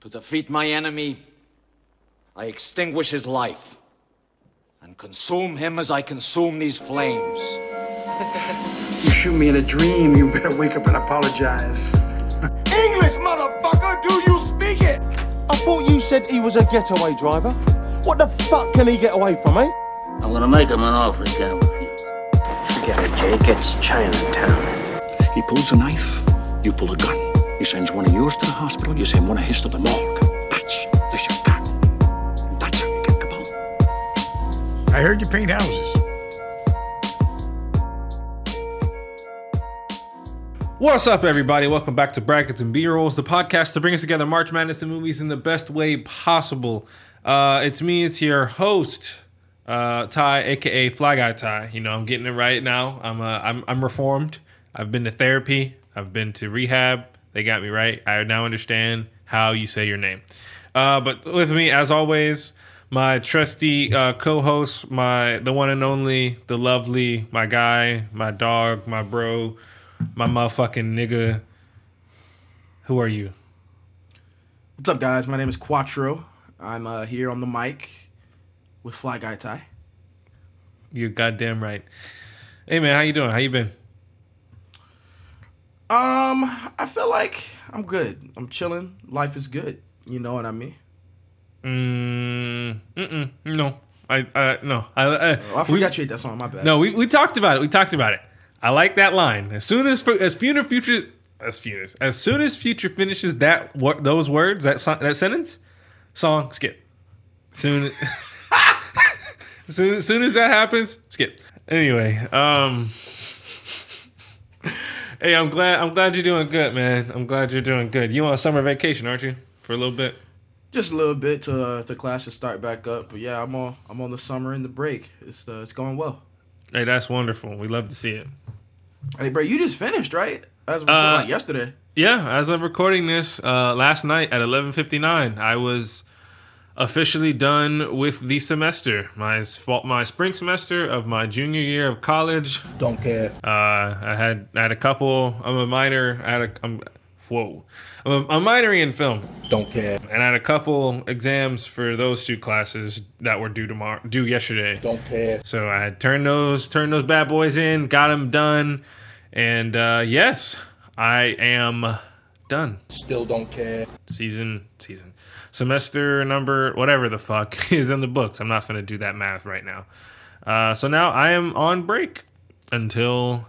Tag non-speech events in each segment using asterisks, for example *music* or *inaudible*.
To defeat my enemy, I extinguish his life and consume him as I consume these flames. *laughs* You shoot me in a dream, you better wake up and apologize. *laughs* English, motherfucker, do you speak it? I thought you said he was a getaway driver. What the fuck can he get away from, eh? I'm gonna make him an offer he can't refuse. Forget it, Jake. It's Chinatown. He pulls a knife, you pull a gun. He sends one of yours to the hospital, you send one of his to the morgue. That's the showtime. That's how you get Capone. I heard you paint houses. What's up, everybody? Welcome back to Brackets and B-Rolls, the podcast to bring us together March Madness and movies in the best way possible. Uh, it's me, it's your host, uh, Ty, aka Fly Guy Ty. You know, I'm getting it right now. I'm, uh, I'm, I'm reformed. I've been to therapy. I've been to rehab. They got me right. I now understand how you say your name. Uh, but with me, as always, my trusty uh, co-host, my the one and only, the lovely, my guy, my dog, my bro, my motherfucking nigga. Who are you? What's up, guys? My name is Quattro. I'm uh, here on the mic with Fly Guy Ty. You're goddamn right. Hey man, how you doing? How you been? Um, I feel like I'm good. I'm chilling. Life is good. You know what I mean? Mm, mm-mm, no, I, I no, I, I, Oh, I forgot you ate that song. My bad. no. We, we talked about it. We talked about it. I like that line. As soon as as future future as future as soon as future finishes that what those words that that sentence, song skip. Soon, *laughs* soon soon as that happens, skip. Anyway, um. Hey, I'm glad. I'm glad you're doing good, man. I'm glad you're doing good. You on summer vacation, aren't you? For a little bit. Just a little bit to uh, the classes start back up, but yeah, I'm on. I'm on the summer and the break. It's uh, it's going well. Hey, that's wonderful. We love to see it. Hey, bro, you just finished, right? As Uh, like yesterday. Yeah, as of recording this, uh, last night at 11:59, I was officially done with the semester. My my spring semester of my junior year of college. Don't care. Uh, I had I had a couple. I'm a minor. I had a I'm, whoa. I'm, a, I'm minoring in film, Don't care. and I had a couple exams for those two classes that were due tomorrow, due yesterday. Don't care. So I had turned those turned those bad boys in, got them done, and uh, yes, I am done. Still don't care. Season season semester number whatever the fuck *laughs* is in the books. I'm not gonna do that math right now. Uh, so now I am on break until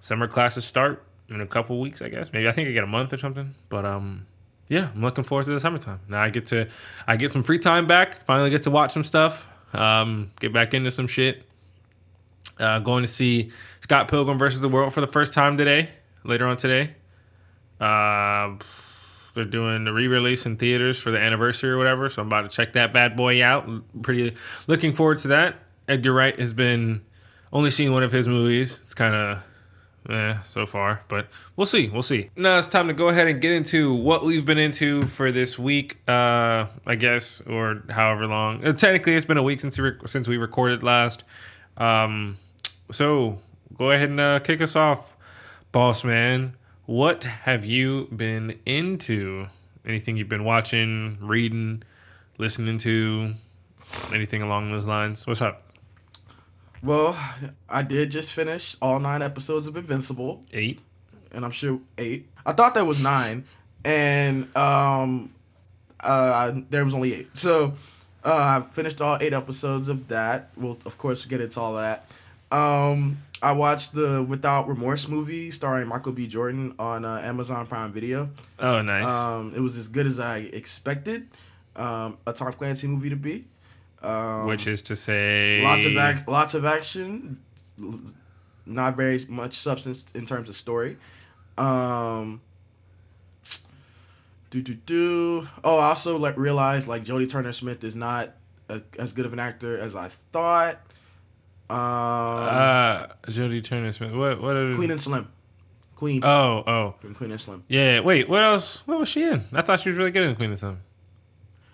summer classes start in a couple weeks. I guess maybe I think I get a month or something. But um, yeah, I'm looking forward to the summertime. Now I get to I get some free time back. Finally get to watch some stuff. Um, get back into some shit. Uh, going to see Scott Pilgrim versus the World for the first time today. Later on today. Uh, they're doing the re-release in theaters for the anniversary or whatever. So I'm about to check that bad boy out. Pretty looking forward to that. Edgar Wright has been only seen one of his movies. It's kind of eh, so far, but we'll see. We'll see. Now it's time to go ahead and get into what we've been into for this week. Uh, I guess, or however long. Uh, technically, it's been a week since we rec- since we recorded last. Um, so go ahead and uh, kick us off, boss man. What have you been into? Anything you've been watching, reading, listening to? Anything along those lines? What's up? Well, I did just finish all nine episodes of Invincible. Eight. and I'm sure eight. I thought that was nine, and um, uh, there was only eight. So uh, I finished all eight episodes of that. We'll of course get into all that. Um, I watched the Without Remorse movie starring Michael B. Jordan on uh, Amazon Prime Video. Oh, nice. Um, it was as good as I expected um, a Tom Clancy movie to be. Um, Which is to say, lots of ac- lots of action, not very much substance in terms of story. Um, do do do. Oh, I also like realized like Jodie Turner Smith is not a, as good of an actor as I thought. Um, uh, Jodie Turner Smith. What? What? Are, Queen and Slim, Queen Oh, oh, from Queen and Slim. yeah. Wait, what else? What was she in? I thought she was really good in Queen and Slim.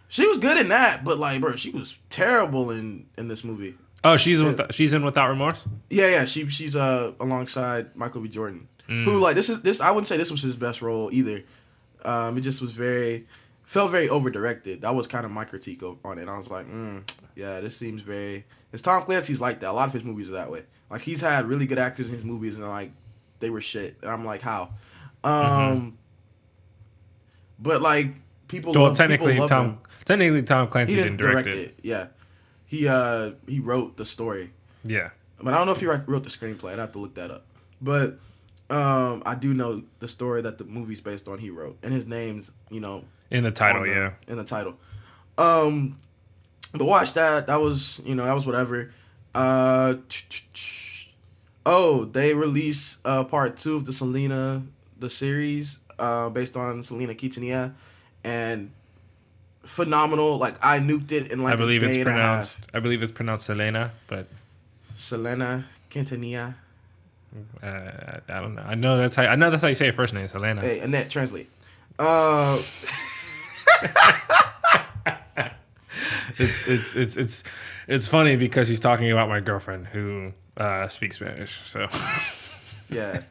She was good in that, but like, bro, she was terrible in in this movie. Oh, she's in with, she's in Without Remorse. Yeah, yeah, she she's uh alongside Michael B. Jordan, Mm. who like this is this I wouldn't say this was his best role either. Um, it just was very felt very over directed. That was kind of my critique of, on it. I was like, mm, yeah, this seems very. It's Tom Clancy's like that. A lot of his movies are that way. Like he's had really good actors in his movies, and like they were shit. And I'm like, how? Um, but like people. Well, love, technically, people Tom him. technically Tom Clancy He didn't, didn't direct, direct it. it. Yeah, he uh he wrote the story. Yeah. But I don't know if he wrote wrote the screenplay. I'd have to look that up. But um, I do know the story that the movie's based on. He wrote, and his name's you know In the title, the- yeah. in the title. Um, to watch that, that was you know that was whatever. Uh, oh, they released uh part two of the Selena the series uh based on Selena Quintanilla, and phenomenal. Like I nuked it in like I believe it's and a half. pronounced. I believe it's pronounced Selena, but Selena Quintanilla. uh, I don't know. I know that's how I know that's how you say her first name, Selena. Hey, Annette, translate. Uh, *laughs* It's it's it's it's it's funny because he's talking about my girlfriend who uh, speaks Spanish. So yeah,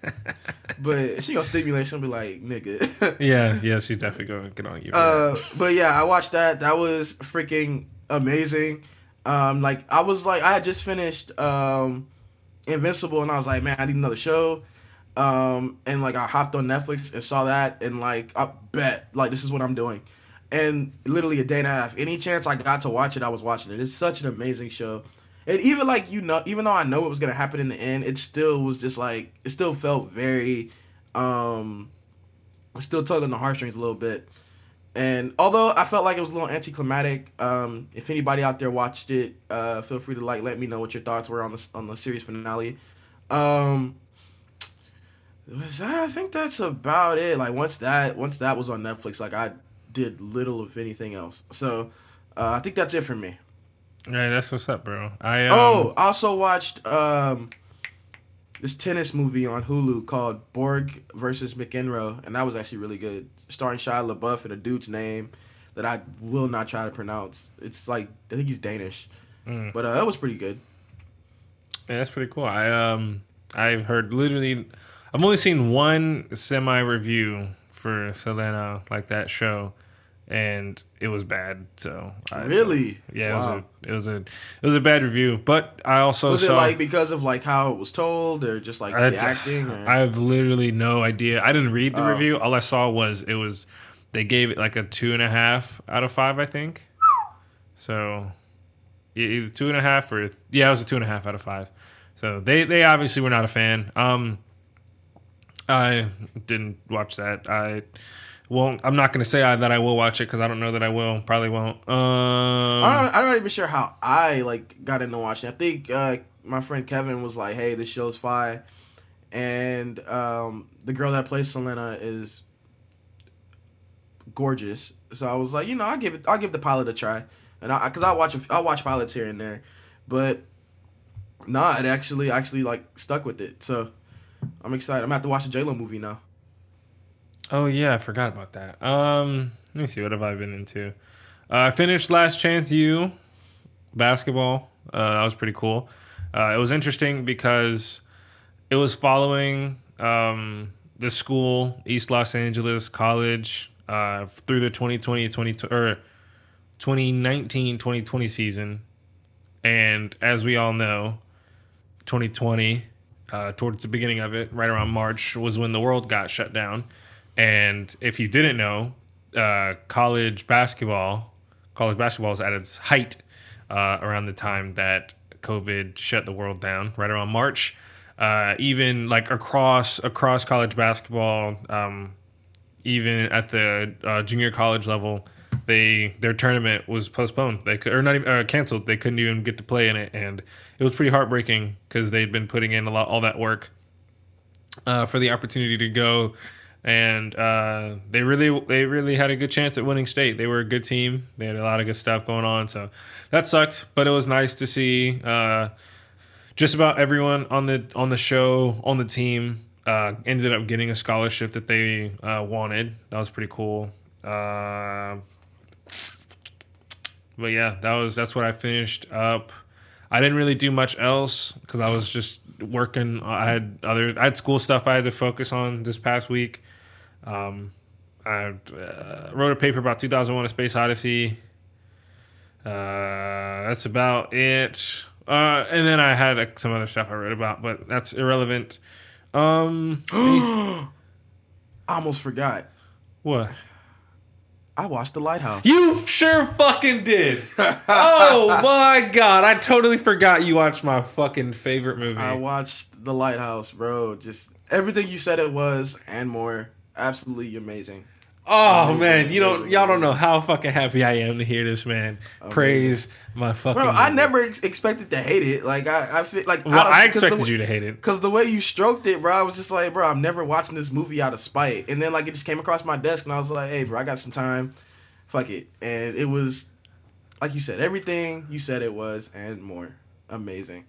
but she gonna stimulate. She'll be like, nigga. yeah, yeah, she's definitely going to get on you. Uh, but yeah, I watched that. That was freaking amazing. Um, like I was like, I had just finished um, Invincible, and I was like, man, I need another show. Um, and like I hopped on Netflix and saw that, and like I bet like this is what I'm doing. And literally a day and a half. Any chance I got to watch it, I was watching it. It's such an amazing show. And even like you know, even though I know it was gonna happen in the end, it still was just like it still felt very, um, still tugging the heartstrings a little bit. And although I felt like it was a little anticlimactic, um, if anybody out there watched it, uh, feel free to like let me know what your thoughts were on the on the series finale. Um, was that, I think that's about it. Like once that once that was on Netflix, like I did little if anything else. So uh, I think that's it for me. Yeah, that's what's up, bro. I um, oh, also watched um, this tennis movie on Hulu called Borg versus McEnroe, and that was actually really good. Starring Shia LaBeouf and a dude's name that I will not try to pronounce. It's like I think he's Danish, Mm. but uh, that was pretty good. Yeah, that's pretty cool. I um I've heard literally I've only seen one semi review for Selena like that show and it was bad. So I, Really? yeah, Wow. it was a it was a it was a bad review. But I also Was it like because of like how it was told, or just like I, the acting? Or? I have literally no idea. I didn't read the Oh. review. All I saw was it was they gave it like a two and a half out of five, I think. So either two and a half or yeah, it was a two and a half out of five. So they they obviously were not a fan. Um, I didn't watch that. I won't. I'm not gonna say I, that I will watch it because I don't know that I will. Probably won't. Um, I don't, I'm not even sure how I like got into watching. I think uh, my friend Kevin was like, "Hey, this show's fine," and um, the girl that plays Selena is gorgeous. So I was like, you know, I'll give it. I'll give the pilot a try, and I because I watch a I watch pilots here and there, but nah, it actually actually like stuck with it. So I'm excited. I'm gonna have to watch the J Lo movie now. Oh yeah, I forgot about that. Um, let me see. What have I been into? Uh, I finished Last Chance U basketball. Uh, that was pretty cool. Uh, it was interesting because it was following um, the school, East Los Angeles College, uh, through the 2020 20 or 2019 2020 season. And as we all know, 2020, uh, towards the beginning of it, right around March, was when the world got shut down. And if you didn't know, uh, college basketball, college basketball is at its height uh, around the time that COVID shut the world down, right around March. Uh, even like across across college basketball, um, even at the uh, junior college level, they their tournament was postponed. They could or not even uh, canceled. They couldn't even get to play in it, and it was pretty heartbreaking because they'd been putting in a lot all that work uh, for the opportunity to go, and uh, they really they really had a good chance at winning state. They were a good team. They had a lot of good stuff going on, so that sucked. But it was nice to see uh, just about everyone on the on the show on the team uh, ended up getting a scholarship that they uh, wanted. That was pretty cool. Uh, but yeah, that was that's what I finished up. I didn't really do much else because I was just working. I had other I had school stuff I had to focus on this past week. Um, I uh, wrote a paper about 2001: A Space Odyssey. Uh, that's about it. Uh, and then I had uh, some other stuff I wrote about, but that's irrelevant. Um, I *gasps* almost forgot. what? I watched The Lighthouse. You sure fucking did. oh *laughs* my god, I totally forgot you watched my fucking favorite movie. I watched The Lighthouse, bro. Just everything you said it was and more. Absolutely amazing. oh man, you don't y'all don't know how fucking happy I am to hear this man praise my fucking. Bro, I never ex- expected to hate it. Like I, I feel like Well, I because expected the, you to hate it. Cause the way you stroked it, bro, I was just like, bro, I'm never watching this movie out of spite. And then like it just came across my desk, and I was like, hey, bro, I got some time. Fuck it. And it was, like you said, everything you said it was and more. Amazing.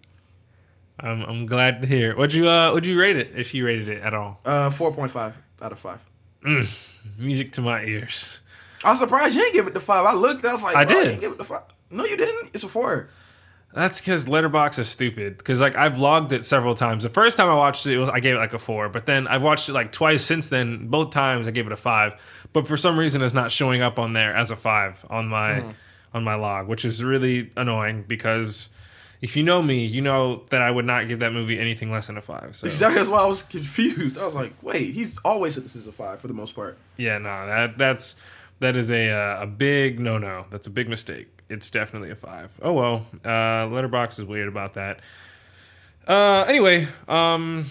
I'm I'm glad to hear. Would you uh would you rate it if you rated it at all? Uh, four point five out of five. Mm, music to my ears. I was surprised you didn't give it the five. I looked, I was like, I did. didn't give it the five. No, you didn't. It's a four. That's because Letterboxd is stupid. Because like I've logged it several times. The first time I watched it, it was, I gave it like a four. But then I've watched it like twice since then. Both times I gave it a five. But for some reason, it's not showing up on there as a five on my hmm. on my log, which is really annoying. Because if you know me, you know that I would not give that movie anything less than a five. So Exactly. That's why I was confused. I was like, wait, he's always said this is a five for the most part. yeah, no, that that's that is a uh, a big no no. That's a big mistake. It's definitely a five. Oh well, uh, Letterboxd is weird about that. Uh, anyway, um,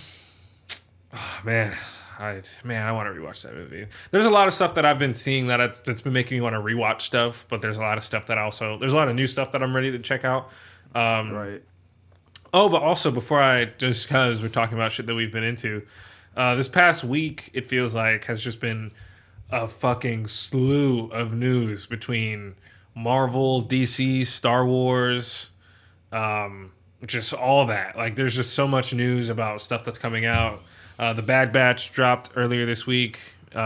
oh, man, I man, I want to rewatch that movie. There's a lot of stuff that I've been seeing that it's, that's been making me want to rewatch stuff, but there's a lot of stuff that also there's a lot of new stuff that I'm ready to check out. Um, Right. Oh, but also before I just because we're talking about shit that we've been into, uh, this past week it feels like has just been a fucking slew of news between Marvel, DC, Star Wars, um, just all that. Like, there's just so much news about stuff that's coming out. Uh, the Bad Batch dropped earlier this week. Uh,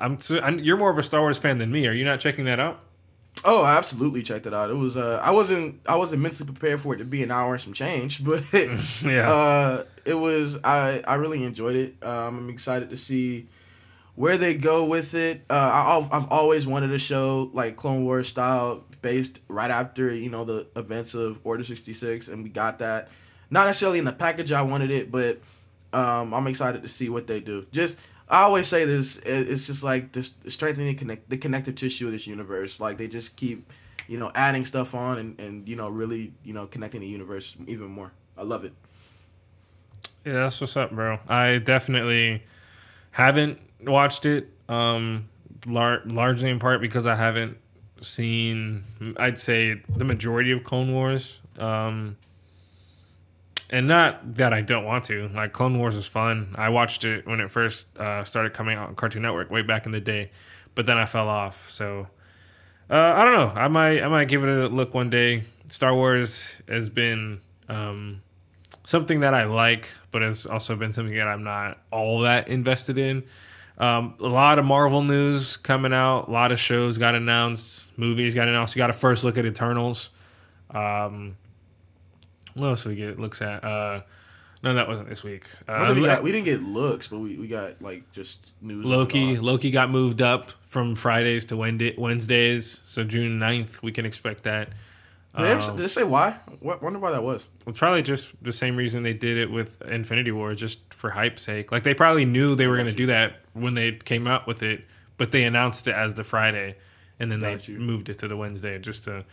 I'm, I'm you're more of a Star Wars fan than me. Are you not checking that out? Oh, I absolutely checked it out. It was uh I wasn't I wasn't mentally prepared for it to be an hour and some change, *laughs* but *laughs* Yeah. uh it was I I really enjoyed it. Um I'm excited to see where they go with it. Uh I I've- I've always wanted a show like Clone Wars style based right after, you know, the events of Order 66 and we got that. Not necessarily in the package I wanted it, but um I'm excited to see what they do. Just I always say this. It's just like this strengthening the connect the connective tissue of this universe. Like they just keep, you know, adding stuff on and and you know really you know connecting the universe even more. I love it. Yeah, that's what's up, bro. I definitely haven't watched it, um, lar- largely in part because I haven't seen, I'd say, the majority of Clone Wars. Um, and not that I don't want to. Like, Clone Wars is fun. I watched it when it first uh, started coming out on Cartoon Network way back in the day, but then I fell off. So, uh, I don't know. I might, I might give it a look one day. Star Wars has been. Um, something that I like, but it's also been something that I'm not all that invested in. Um, a lot of Marvel news coming out. A lot of shows got announced. Movies got announced. You got a first look at Eternals. Um, what else did we get looks at? Uh, no, that wasn't this week. Uh, we, got, we didn't get looks, but we, we got like just news. Loki. Loki got moved up from Fridays to Wednesday- Wednesdays. So June 9th, we can expect that. Did they, ever, did they say why? What, wonder why that was. It's probably just the same reason they did it with Infinity War, just for hype's sake. Like they probably knew they were going to do that when they came out with it, but they announced it as the Friday, and then Got they you. moved it to the Wednesday just to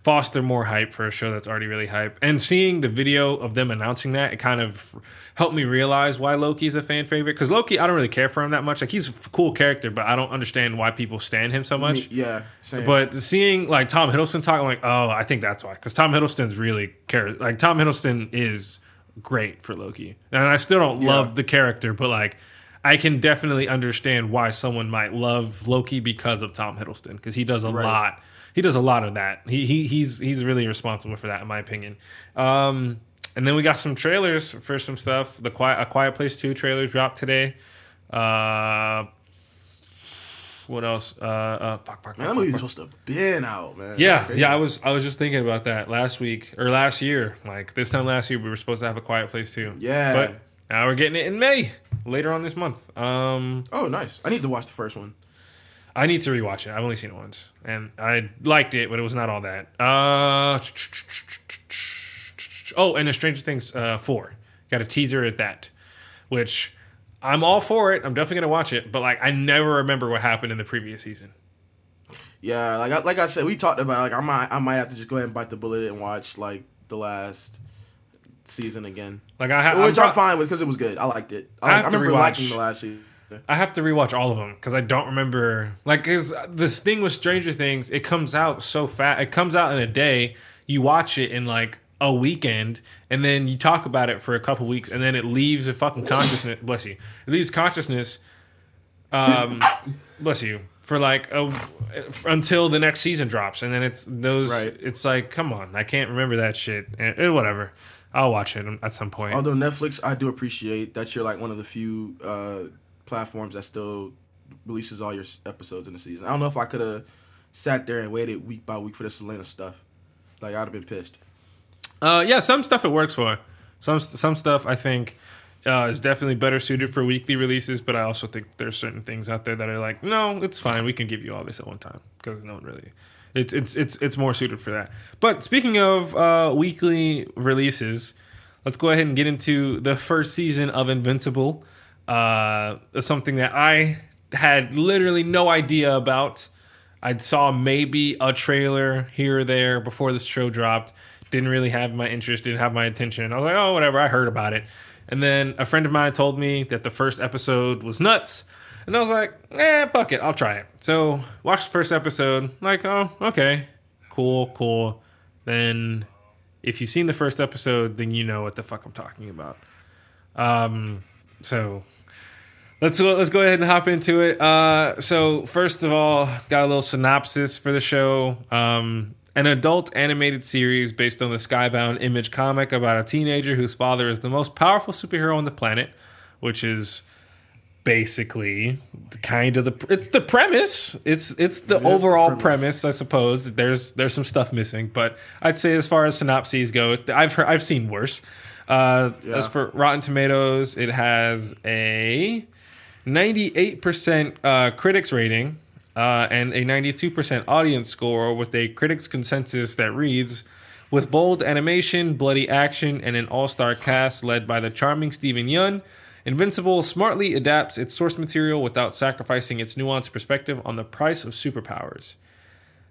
foster more hype for a show that's already really hype. And seeing the video of them announcing that, it kind of helped me realize why Loki's a fan favorite. Because Loki, I don't really care for him that much. Like he's a cool character, but I don't understand why people stand him so much. Yeah, same. But seeing like Tom Hiddleston talking, like, oh, I think that's why. Because Tom Hiddleston's really care. Like Tom Hiddleston is great for Loki, and I still don't love the character, but like, I can definitely understand why someone might love Loki because of Tom Hiddleston, because he does a Right. lot. He does a lot of that. He, he he's he's really responsible for that, in my opinion. Um, and then we got some trailers for some stuff. The quiet a Quiet Place Two trailer dropped today. Uh, what else? Uh, uh fuck, fuck, man, that fuck, movie fuck, was supposed to been out, man. yeah, yeah. I was I was just thinking about that last week or last year. Like this time last year, we were supposed to have a quiet place too. Yeah. but now we're getting it in May later on this month. Um, Oh, nice. I need to watch the first one. I need to rewatch it. I've only seen it once, and I liked it, but it was not all that. Uh, oh, and the Stranger Things uh, four got a teaser at that, which I'm all for it. I'm definitely gonna watch it, but like I never remember what happened in the previous season. Yeah, like I, like I said, we talked about it, like I might I might have to just go ahead and bite the bullet and watch like the last season again. Like I have, Which I'm, I'm, fine with because it was good. I liked it. I, I have I to remember rewatch. liking the last season. I have to rewatch all of them because I don't remember. Like, cause this thing with Stranger Things, it comes out so fast. It comes out in a day. You watch it in like a weekend, and then you talk about it for a couple weeks, and then it leaves a fucking consciousness. *coughs* bless you. It leaves consciousness. Um, *coughs* bless you for like a, until the next season drops, and then it's those. Right. It's like, come on, I can't remember that shit. And, eh, whatever. I'll watch it at some point. Although Netflix, I do appreciate that you're like one of the few uh, platforms that still releases all your episodes in the season. I don't know if I could have sat there and waited week by week for the Selena stuff. Like I'd have been pissed. Uh, yeah, some stuff it works for. Some some stuff I think uh, is definitely better suited for weekly releases, but I also think there's certain things out there that are like, no, it's fine. We can give you all this at one time because no one really. It's it's it's it's more suited for that. But speaking of uh, weekly releases, let's go ahead and get into the first season of Invincible. Uh, something that I had literally no idea about. I saw maybe a trailer here or there before this show dropped. Didn't really have my interest, didn't have my attention. I was like, oh, whatever. I heard about it. And then a friend of mine told me that the first episode was nuts. And I was like, eh, fuck it. I'll try it. So, watch the first episode. Like, oh, okay. Cool, cool. Then, if you've seen the first episode, then you know what the fuck I'm talking about. Um, so let's let's go ahead and hop into it. Uh, so first of all, got a little synopsis for the show. Um, an adult animated series based on the Skybound Image comic about a teenager whose father is the most powerful superhero on the planet, which is basically kind of the it's the premise. It's it's the overall premise. I suppose. There's there's some stuff missing, but I'd say as far as synopses go, I've heard, I've seen worse. Uh, As for Rotten Tomatoes, it has a 98% uh, critics rating uh, and a 92% audience score with a critics consensus that reads with bold animation, bloody action, and an all-star cast led by the charming Steven Yeun, Invincible smartly adapts its source material without sacrificing its nuanced perspective on the price of superpowers.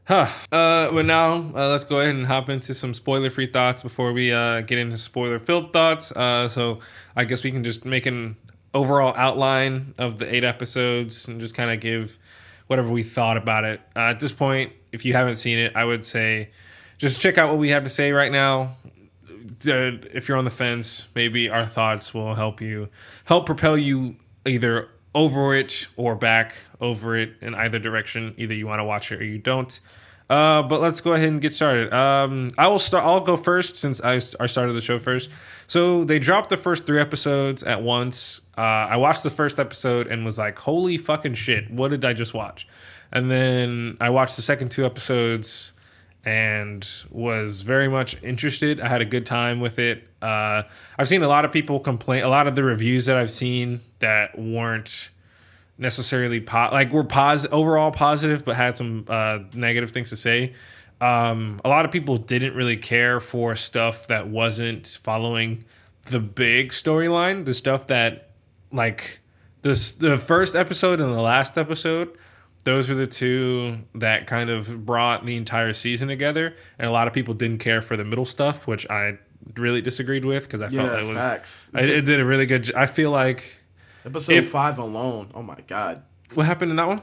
Huh. Uh, but now uh, let's go ahead and hop into some spoiler-free thoughts before we uh, get into spoiler-filled thoughts. Uh, so I guess we can just make an overall outline of the eight episodes and just kind of give whatever we thought about it. Uh, at this point, if you haven't seen it, I would say just check out what we have to say right now. If you're on the fence, maybe our thoughts will help you help propel you either over it or back over it in either direction. Either you want to watch it or you don't. Uh, but let's go ahead and get started. Um, I will start. I'll go first since I, I started the show first. So they dropped the first three episodes at once. Uh, I watched the first episode and was like, "Holy fucking shit! What did I just watch?" And then I watched the second two episodes and was very much interested. I had a good time with it. Uh, I've seen a lot of people complain. A lot of the reviews that I've seen that weren't necessarily po- like were pos overall positive, but had some uh, negative things to say. Um, a lot of people didn't really care for stuff that wasn't following the big storyline, the stuff that like this the first episode and the last episode those were the two that kind of brought the entire season together and a lot of people didn't care for the middle stuff which i really disagreed with because i felt Yeah, it was facts. I, it did a really good I feel like Episode If- five alone. Oh my god, what happened in that one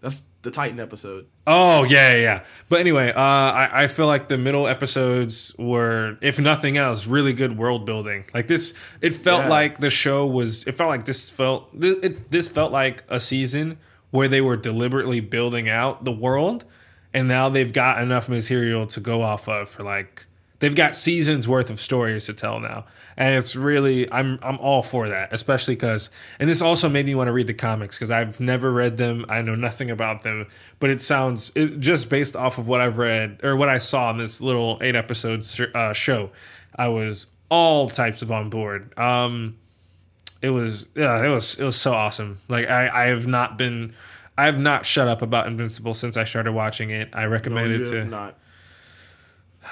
that's the Titan episode. Oh yeah, yeah, yeah. But anyway, uh, I I feel like the middle episodes were, if nothing else, really good world building. Like this, it felt Yeah. like the show was. It felt like this felt. This, it, this felt like a season where they were deliberately building out the world, and now they've got enough material to go off of for like. They've got seasons worth of stories to tell now, and it's really I'm I'm all for that, especially because and this also made me want to read the comics because I've never read them, I know nothing about them, but it sounds it, just based off of what I've read or what I saw in this little eight episodes uh, show, I was all types of on board. Um, it was yeah, it was it was so awesome. Like I I have not been I have not shut up about Invincible since I started watching it. I No, it to. not.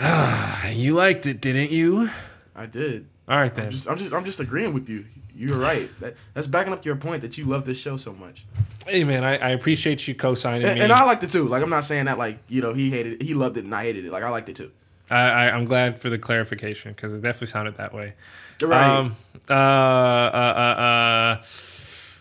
*sighs* You liked it, didn't you? I did. All right then. I'm just, I'm just, I'm just agreeing with you. You're right. That, that's backing up your point that you love this show so much. hey man, I, I appreciate you co-signing And, me. and I liked it too. Like I'm not saying that like you know he hated it, he loved it and I hated it. Like I liked it too. I, I I'm glad for the clarification because it definitely sounded that way. Right. Um. Uh. Uh. Uh. uh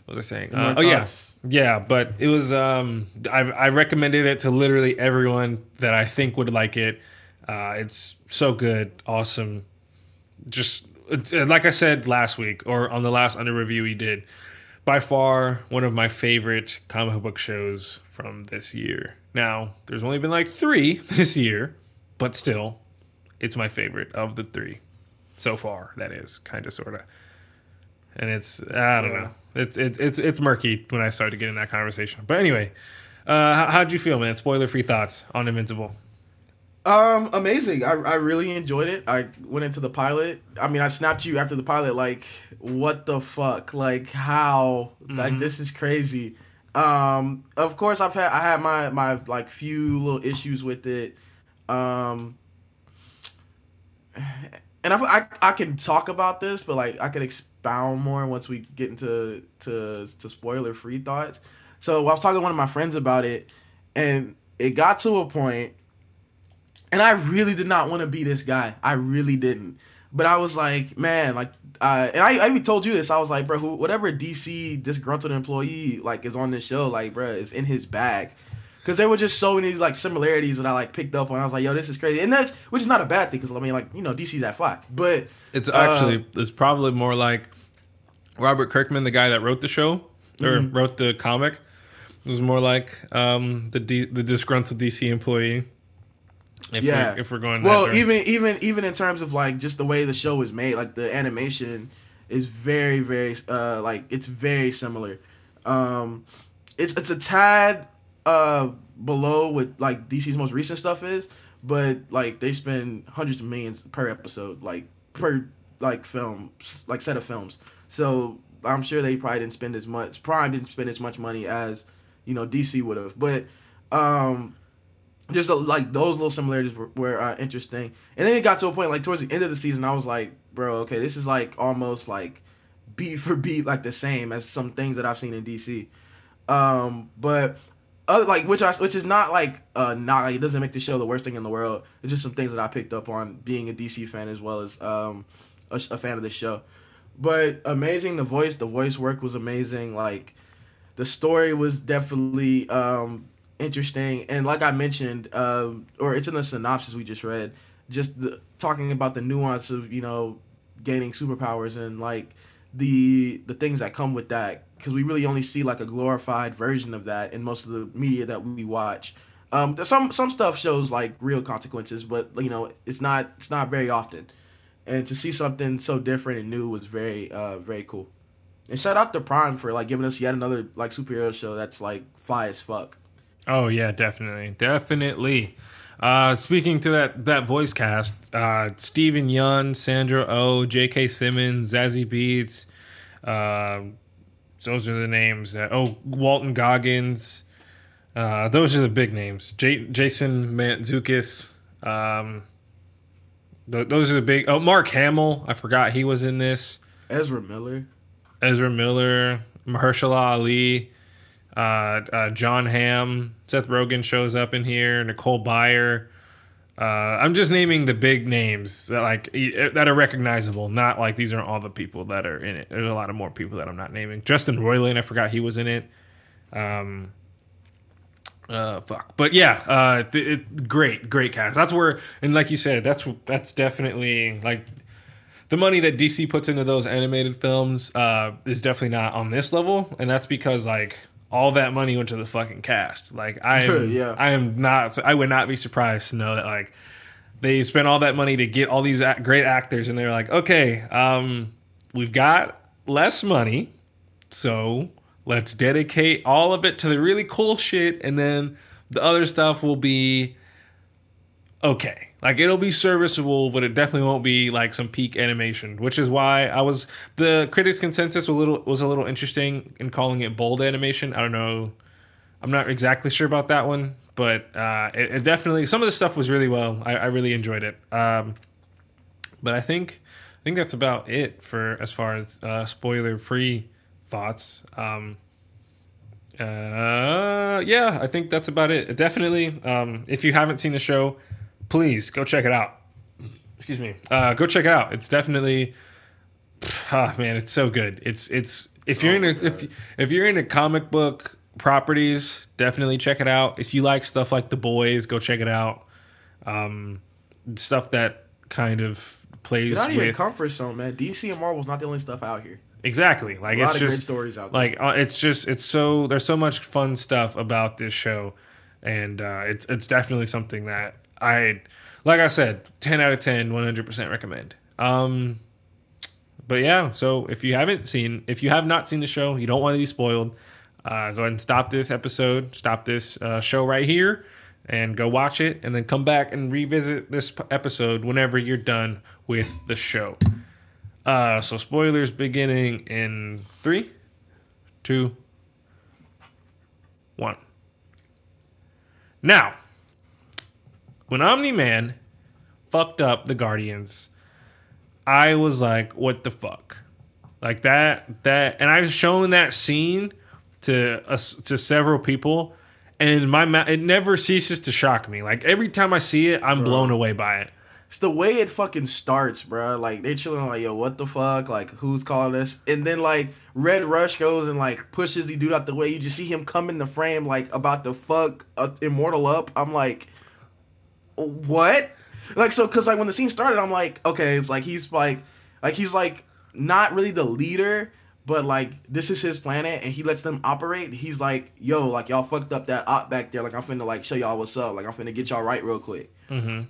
what was I saying? Uh, oh yeah. thoughts? Yeah, but it was. Um. I I recommended it to literally everyone that I think would like it. Uh. It's so good, awesome. Just it's, uh, like I said last week or on the last under review we did. By far, one of my favorite comic book shows from this year. Now, there's only been like three *laughs* this year, but still, it's my favorite of the three so far. That is kind of sort of, and it's I don't know. It's it's it's it's murky when I started getting that conversation. But anyway, uh, how, how'd you feel, man? Spoiler free thoughts on Invincible. Um, amazing. I, I really enjoyed it. I went into the pilot. I mean, I snapped you after the pilot. Like, what the fuck? Like, how? Like, this is crazy. Um, of course, I've had I had my my like few little issues with it. Um, and I, I I can talk about this, but like I could expound more once we get into to to spoiler free thoughts. So I was talking to one of my friends about it, and it got to a point and I really did not want to be this guy. I really didn't. But I was like, man, like, uh, and I, I even told you this. I was like, bro, who, whatever DC disgruntled employee like is on this show, like, bro, is in his bag. Because there were just so many like similarities that I like picked up on. I was like, yo, this is crazy, and that's which is not a bad thing because I mean, like, you know, DC's at five, but It's uh, actually it's probably more like Robert Kirkman, the guy that wrote the show or Mm-hmm. wrote the comic, was more like um, the D, the disgruntled DC employee. If yeah. we're, if we're going, well, even even even in terms of like just the way the show is made, like the animation is very very uh like it's very similar. Um, it's it's a tad uh below what like DC's most recent stuff is, but like they spend hundreds of millions per episode, like per like film, like set of films. So I'm sure they probably didn't spend as much. Prime didn't spend as much money as you know DC would have, but um just uh, like those little similarities were, were uh, interesting. And then it got to a point like towards the end of the season, I was like, bro, okay, this is like almost like beat for beat like the same as some things that I've seen in DC. Um, but other like which I which is not like uh not like it doesn't make the show the worst thing in the world. It's just some things that I picked up on being a DC fan as well as um a, a fan of the show. But amazing the voice, the voice work was amazing. Like the story was definitely um interesting and like i mentioned um or it's in the synopsis we just read just the, talking about the nuance of you know gaining superpowers and like the the things that come with that because we really only see like a glorified version of that in most of the media that we watch um some some stuff shows like real consequences but you know it's not it's not very often and to see something so different and new was very uh very cool and shout out to Prime for like giving us yet another like superhero show that's like fire as fuck. Oh yeah, definitely, definitely. Uh, speaking to that that voice cast, uh, Steven Yeun, Sandra Oh, J.K. Simmons, Zazie Beetz, uh, those are the names. That, oh, Walton Goggins. Uh, those are the big names. J- Jason Mantzoukas. Um, th- those are the big. Oh, Mark Hamill. I forgot he was in this. Ezra Miller. Ezra Miller, Mahershala Ali, uh, uh, John Hamm, Seth Rogen shows up in here, Nicole Byer. Uh, I'm just naming the big names that like that are recognizable, not like these aren't all the people that are in it. There's a lot of more people that I'm not naming. Justin Roiland, I forgot he was in it. Um, uh, fuck, but yeah, uh, it, it, great, great cast. That's where, and like you said, that's that's definitely like the money that DC puts into those animated films uh, is definitely not on this level, and that's because like all that money went to the fucking cast. Like I am, *laughs* Yeah. I am not, I would not be surprised to know that like they spent all that money to get all these great actors, and they're like, okay, um, we've got less money, so let's dedicate all of it to the really cool shit, and then the other stuff will be okay. Like it'll be serviceable, but it definitely won't be like some peak animation. Which is why I was the critics' consensus was a little was a little interesting in calling it bold animation. I don't know I'm not exactly sure about that one, but uh, it, it definitely some of the stuff was really well. I, I really enjoyed it. Um, but I think I think that's about it for as far as uh, spoiler free thoughts. Um, uh, yeah, I think that's about it. Definitely, um, if you haven't seen the show, please go check it out. Excuse me. Uh, go check it out. It's definitely, *sighs* ah, man, it's so good. It's it's if you're in a if if you're into comic book properties, definitely check it out. If you like stuff like The Boys, go check it out. Um, stuff that kind of plays It's not even with comfort zone, man. DC and Marvel's not the only stuff out here. Exactly. Like A lot it's of great just stories out there. like uh, it's just it's so there's so much fun stuff about this show, and uh, it's it's definitely something that I like. I said, ten out of 10, 100 percent recommend. Um, but yeah, so if you haven't seen, if you have not seen the show, you don't want to be spoiled. Uh, go ahead and stop this episode, stop this uh, show right here, and go watch it, and then come back and revisit this episode whenever you're done with the show. Uh, so spoilers beginning in three, two, one. Now, when Omni Man fucked up the Guardians, I was like, "What the fuck?" Like that, that, and I've shown that scene to us to several people, and my ma- it never ceases to shock me. Like every time I see it, I'm blown away by it. It's the way it fucking starts, bro. Like they're chilling like, yo, what the fuck? Like who's calling this? And then like Red Rush goes and like pushes the dude out the way. You just see him come in the frame like about to fuck Immortal up. I'm like, what? Like so, cause like when the scene started, I'm like, okay, it's like he's like, like he's like not really the leader, but like this is his planet and he lets them operate. He's like, yo, like y'all fucked up that op back there. Like I'm finna like show y'all what's up. Like I'm finna get y'all right real quick. Mm-hmm.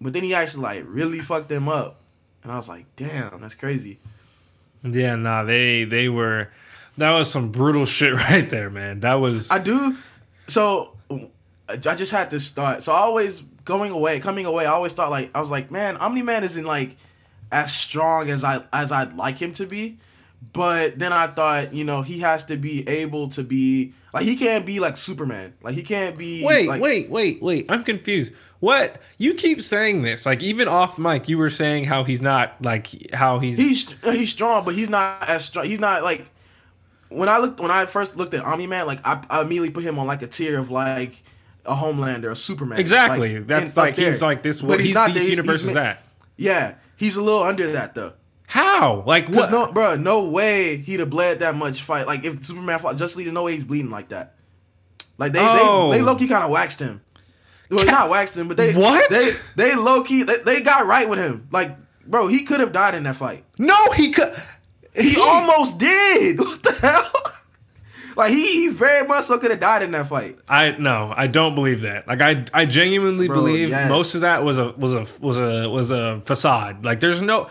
But then he actually like really fucked them up, and I was like, damn, that's crazy. Yeah, nah, they they were that was some brutal *laughs* shit right there, man. That was I do. So I just had this thought. So I always going away, coming away. I always thought like I was like, man, Omni Man isn't like as strong as I as I'd like him to be. But then I thought, you know, he has to be able to be like he can't be like Superman. Like he can't be. Wait, like, wait, wait, wait. I'm confused. What? You keep saying this. Like even off mic, you were saying how he's not like how he's He's uh, he's strong, but he's not as strong. He's not like when I looked when I first looked at Omni Man, like I, I immediately put him on like a tier of like a Homelander, a Superman. Exactly. Like, That's like he's like this But what he's, not this. He's- universe he's is that. Yeah, he's a little under that though. How? Like what? no, bro, no way he'd have bled that much fight. Like if Superman fought Justice League, no way he's bleeding like that. Like they Oh. they they low key kind of waxed him. Well, not waxed him, but they What? they they low key they, they got right with him. Like bro, he could have died in that fight. no, he could He almost did. *laughs* What the hell? Like he, he very much so could have died in that fight. I no, I don't believe that. Like I I genuinely Bro, believe yes. most of that was a was a was a was a facade. Like there's no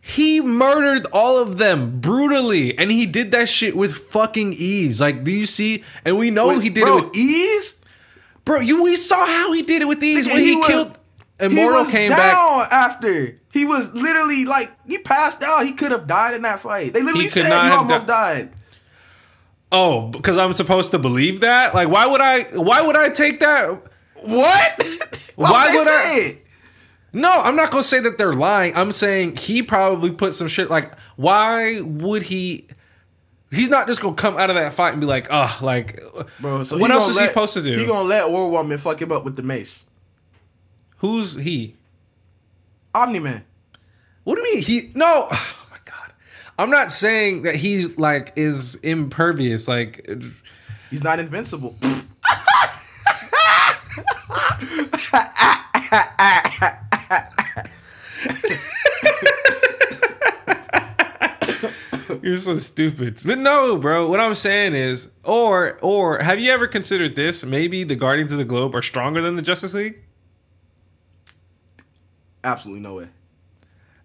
he murdered all of them brutally and he did that shit with fucking ease. Like do you see? And we know Wait, he did bro, it with ease. Bro, you we saw how he did it with ease when he, he was- killed Immortal he came down back. after. He was literally like he passed out. He could have died in that fight. They literally said he almost di- died. Oh, because I'm supposed to believe that? Like why would I why would I take that What? *laughs* Why Why would would I-? It? No, I'm not gonna say that they're lying. I'm saying he probably put some shit like why would he He's not just gonna come out of that fight and be like, oh, like, Bro, so what else is he supposed to do? He gonna let War Woman fuck him up with the mace. Who's he? Omni Man. What do you mean he? No, I'm not saying that he like is impervious. Like, He's not invincible. *laughs* You're so stupid. But no, bro. What I'm saying is, or or have you ever considered this? Maybe the Guardians of the Globe are stronger than the Justice League. Absolutely no way.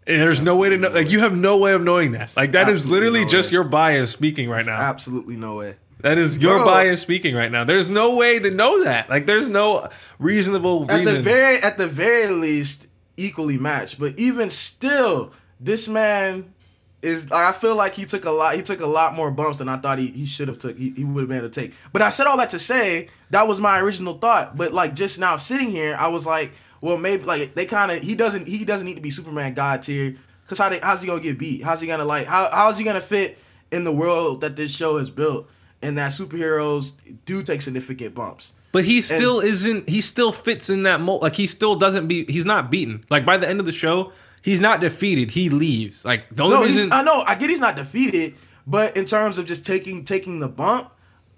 And there's no way to know. Like you have no way of knowing that. Like that is literally no just way. your bias speaking right now. Absolutely no way. That is your Bro. bias speaking right now. There's no way to know that. Like there's no reasonable At reason. the very at the very least, equally matched. But even still, this man is like, I feel like he took a lot. He took a lot more bumps than I thought he, he should have took. He, he would have been able to take. But I said all that to say that was my original thought. But like just now sitting here, I was like, well, maybe like they kind of he doesn't he doesn't need to be Superman God tier because how they, how's he gonna get beat? How's he gonna like how how's he gonna fit in the world that this show has built and that superheroes do take significant bumps. But he still isn't. He still fits in that mold. Like he still doesn't be. He's not beaten. Like by the end of the show, he's not defeated. He leaves. Like the only No, reason. I know. I get he's not defeated, but in terms of just taking taking the bump,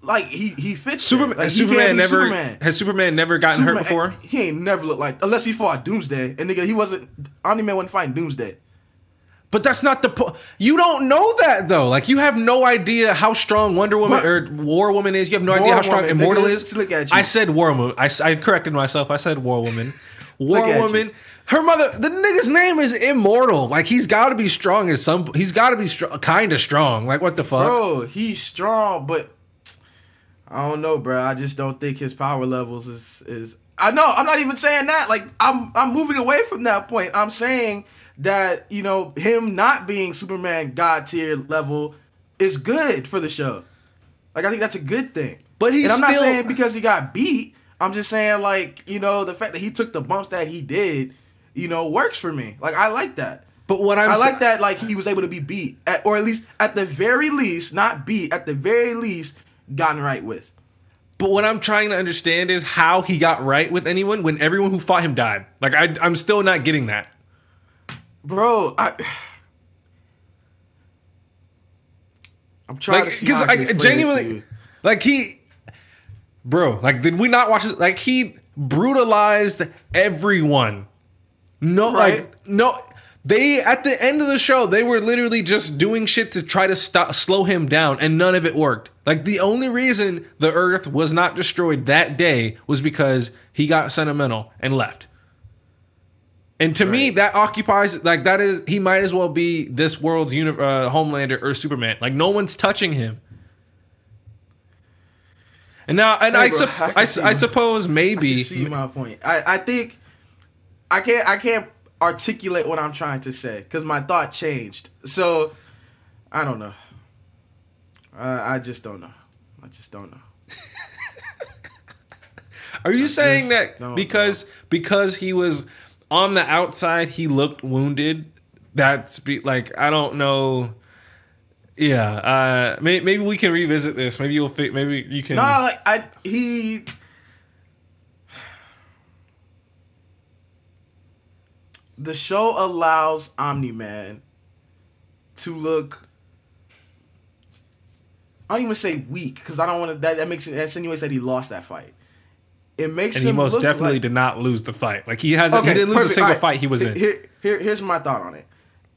like he he fits. Superman, Like, Superman never Superman. has Superman never gotten hurt before. He ain't never looked like unless he fought Doomsday, and nigga, he wasn't. Omni Man wasn't fighting Doomsday. But that's not the point. You don't know that though. Like you have no idea how strong Wonder Woman But- or War Woman is. You have no War idea how strong Woman, Immortal nigga, is. look at you. I said War Woman. I, I corrected myself. I said War Woman. *laughs* War Woman. you. Her mother. The nigga's name is Immortal. Like he's got to be strong as some. He's got to be strong, kind of strong. Like what the fuck? Bro, he's strong, but I don't know, bro. I just don't think his power levels is is. I know. I'm not even saying that. Like I'm I'm moving away from that point. I'm saying that you know him not being Superman God tier level is good for the show. Like I think that's a good thing. But he's and I'm not still- saying because he got beat. I'm just saying like you know the fact that he took the bumps that he did, you know, works for me. Like I like that. But what I'm I sa- like that like he was able to be beat, at, or at least at the very least, not beat, at the very least, gotten right with. But what I'm trying to understand is how he got right with anyone when everyone who fought him died. Like I, I'm still not getting that. Bro, I I'm trying Like to see because I can like explain this to genuinely, like he, bro, like did we not watch it? Like he brutalized everyone. No, Right. like no. They at the end of the show, they were literally just doing shit to try to stop, slow him down, and none of it worked. Like the only reason the Earth was not destroyed that day was because he got sentimental and left. And to me, that occupies like that is he might as well be this world's uni- uh, Homelander or Superman. Like no one's touching him. And now, and Hey, I, bro, sup- I I, I suppose maybe can see my point. I, I think I can't I can't articulate what I'm trying to say because my thought changed. So I don't know. I I just don't know. I just don't know. Are you saying that because because he was on the outside, he looked wounded? That's be like I don't know. Yeah, uh, may, maybe we can revisit this. Maybe you'll fi- maybe you can. No, like I he. The show allows Omni Man to look. I don't even say weak because I don't want to. That, that makes it that insinuates that he lost that fight. It makes and he him most look definitely like- did not lose the fight. Like he hasn't. he didn't lose a single right. fight he was in. Here, here, here's my thought on it.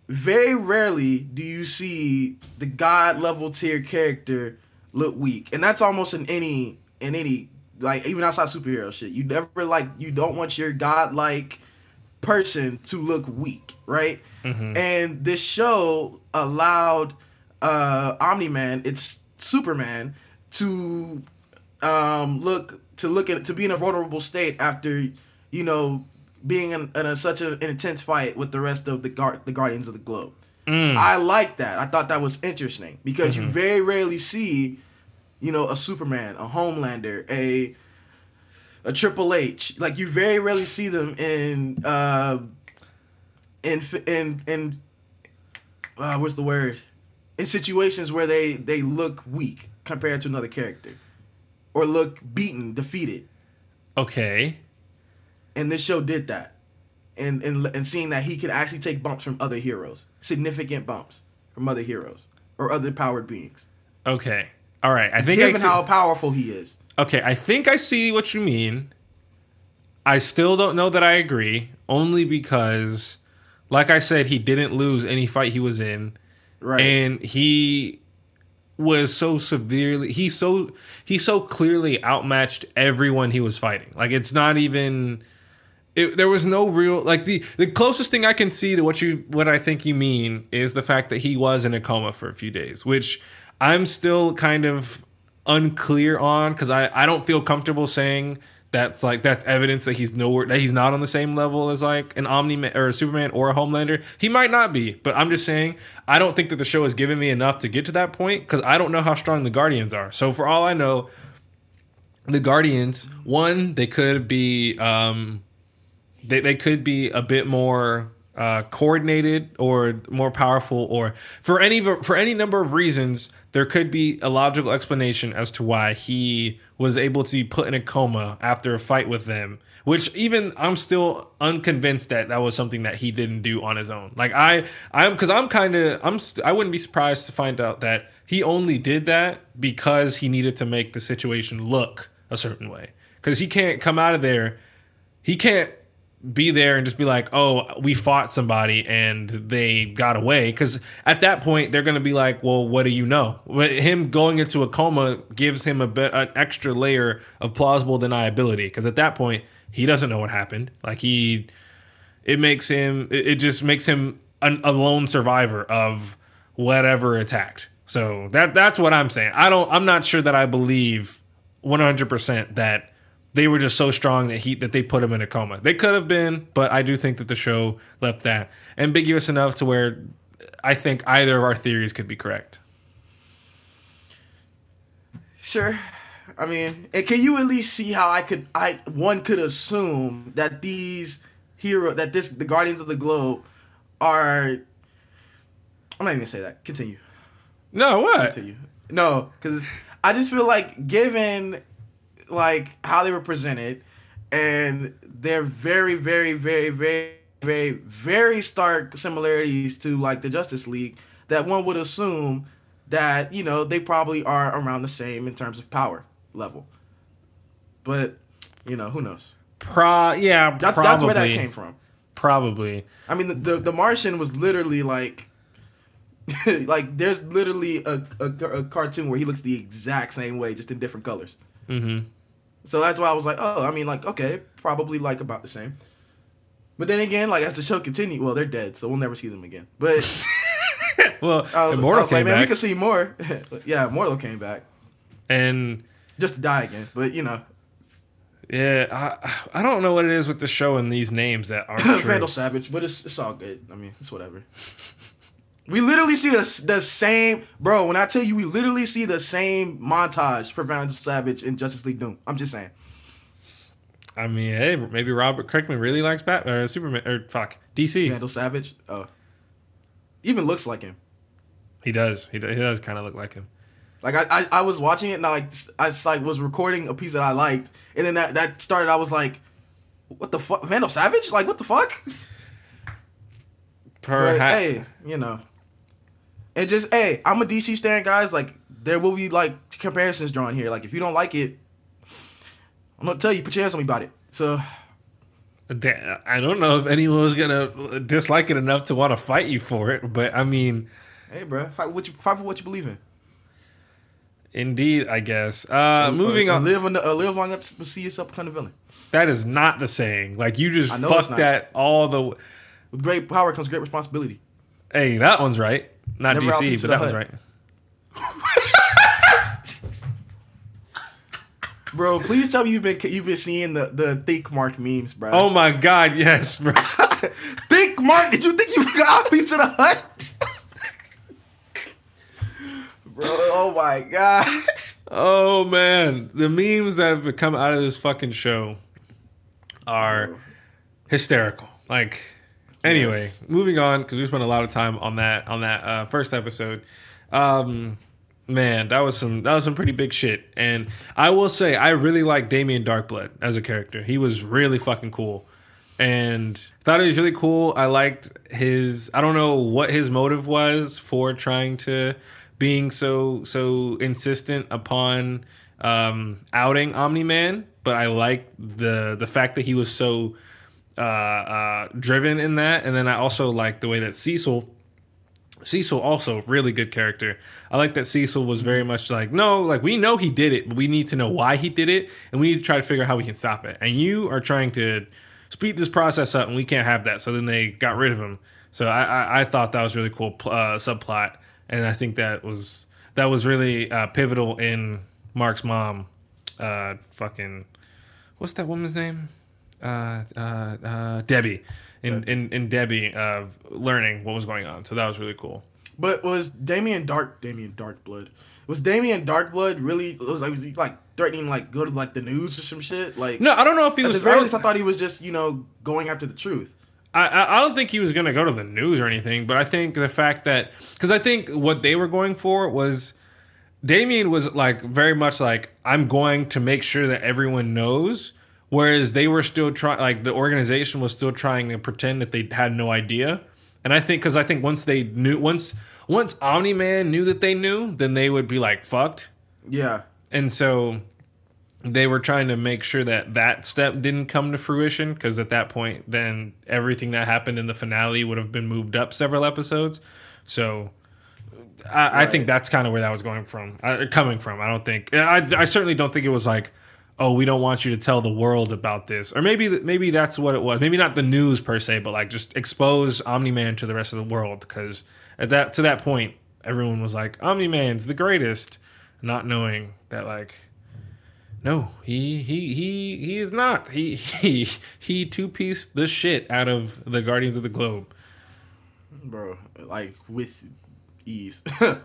Very rarely do you see the god level tier character look weak, and that's almost in any in any like even outside superhero shit. You never like you don't want your god like person to look weak, right? And this show allowed uh Omni Man, it's Superman, to um look to look at to be in a vulnerable state after you know being in, in a, such a, an intense fight with the rest of the guard the Guardians of the Globe. I like that. I thought that was interesting because you very rarely see, you know, a Superman, a Homelander, a a Triple H. Like you very rarely see them in uh in in in uh, what's the word? In situations where they they look weak compared to another character, or look beaten, defeated. okay. And this show did that, and and and seeing that he could actually take bumps from other heroes, significant bumps from other heroes or other powered beings, Okay. All right. I think I given can- how powerful he is. Okay, I think I see what you mean. I still don't know that I agree, only because, like I said, he didn't lose any fight he was in, Right. and he was so severely he so he so clearly outmatched everyone he was fighting. Like it's not even. It, there was no real like the the closest thing I can see to what you what I think you mean is the fact that he was in a coma for a few days, which I'm still kind of unclear on because I I don't feel comfortable saying that's like that's evidence that he's nowhere that he's not on the same level as like an Omni or a Superman or a Homelander. He might not be, but I'm just saying I don't think that the show has given me enough to get to that point because I don't know how strong the Guardians are. So for all I know, the Guardians one they could be um, they they could be a bit more uh, coordinated or more powerful or for any for any number of reasons there could be a logical explanation as to why he was able to be put in a coma after a fight with them which even i'm still unconvinced that that was something that he didn't do on his own. Like i i'm because i'm kind of i'm st- i wouldn't be surprised to find out that he only did that because he needed to make the situation look a certain way. Because he can't come out of there he can't be there and just be like, oh, we fought somebody and they got away. Because at that point, they're going to be like, well, what do you know? But him going into a coma gives him a bit an extra layer of plausible deniability. Because at that point, he doesn't know what happened. Like he, it makes him, it just makes him an, a lone survivor of whatever attacked. So that that's what I'm saying. I don't. I'm not sure that I believe 100 percent that they were just so strong that he that they put him in a coma. They could have been, but I do think that the show left that ambiguous enough to where I think either of our theories could be correct. Sure. I mean, and can you at least see how I could I one could assume that these hero that this the Guardians of the Globe are I'm not even gonna say that. Continue. No, what? Continue. No, because I just feel like given like how they were presented and they're very, very, very, very, very, very stark similarities to like the Justice League, that one would assume that, you know, they probably are around the same in terms of power level. But, you know, who knows? Pro, yeah, That's probably. that's where that came from. Probably. I mean, the the, the Martian was literally like, *laughs* like there's literally a, a a cartoon where he looks the exact same way, just in different colors. Mm-hmm. So that's why I was like, oh, I mean, like, okay, probably like about the same. But then again, like as the show continued, well, they're dead, so we'll never see them again. But *laughs* Well, I was, Immortal I was like, came man, we could see more. *laughs* yeah, Immortal came back and just to die again. But you know, yeah, I, I don't know what it is with the show and these names that aren't. *laughs* Vandal Savage, but it's it's all good. I mean, it's whatever. We literally see the the same, bro. When I tell you, we literally see the same montage for Vandal Savage in Justice League Doom. I'm just saying. I mean, hey, maybe Robert Kirkman really likes Batman or uh, Superman or fuck DC. Vandal Savage. Oh, even looks like him. He does. He does, he does kind of look like him. Like I, I, I was watching it and I like I like was recording a piece that I liked, and then that that started. I was like, what the fuck, Vandal Savage? Like what the fuck? Perhaps. hey, you know, and just hey, I'm a DC stan, guys. Like there will be like comparisons drawn here. Like if you don't like it, I'm gonna tell you, put your hands on me about it. So I don't know if anyone was gonna dislike it enough to want to fight you for it, but I mean, hey, bro, fight what you fight for what you believe in. indeed, I guess. Uh, moving or on. live on the, uh, live long enough to see yourself become a villain. That is not the saying. Like you just I know it's fucked that all the. Way. With great power comes great responsibility. Hey, that one's right. Not Never DC, but that one's right. *laughs* Bro, please tell me you've been you've been seeing the the think mark memes, bro. Oh my god, yes, bro. *laughs* think mark, did you think you got pizza to the hut? *laughs* bro, oh my god. Oh man, the memes that have come out of this fucking show are hysterical. Like, anyway, moving on because we spent a lot of time on that on that uh, first episode. Um, man, that was some that was some pretty big shit. And I will say, I really like Damien Darkblood as a character. He was really fucking cool. And thought it was really cool. I liked his. I don't know what his motive was for trying to being so so insistent upon um, outing Omni Man, but I liked the the fact that he was so uh, uh, driven in that, and then I also like the way that Cecil. Cecil also really good character. I like that Cecil was very much like, no, like we know he did it, but we need to know why he did it, and we need to try to figure out how we can stop it. And you are trying to speed this process up, and we can't have that. So then they got rid of him. So I I, I thought that was really cool uh, subplot, and I think that was that was really uh, pivotal in Mark's mom, uh, fucking what's that woman's name? Uh, uh, uh, Debbie. In, in, in Debbie uh, learning what was going on. So that was really cool. But was Damien Dark Damien Darkblood? Was Damien Darkblood really was like was he like threatening like go to like the news or some shit? Like No, I don't know if he at was. I least, I thought he was just you know going after the truth. I, I I don't think he was gonna go to the news or anything, but I think the fact that because I think what they were going for was Damien was like very much like I'm going to make sure that everyone knows, whereas they were still trying like the organization was still trying to pretend that they had no idea, and I think because I think once they knew once once Omni Man knew that they knew, then they would be like fucked, Yeah, and so they were trying to make sure that that step didn't come to fruition because at that point then everything that happened in the finale would have been moved up several episodes. So i, I think that's kind of where that was going from uh, coming from. I don't think I, I certainly don't think it was like oh we don't want you to tell the world about this or maybe maybe that's what it was maybe not the news per se but like just expose omni-man to the rest of the world because at that to that point everyone was like omni-man's the greatest not knowing that like no, he he he he is not. He *laughs* he he two piece the shit out of the Guardians of the Globe. bro, like with ease. *laughs*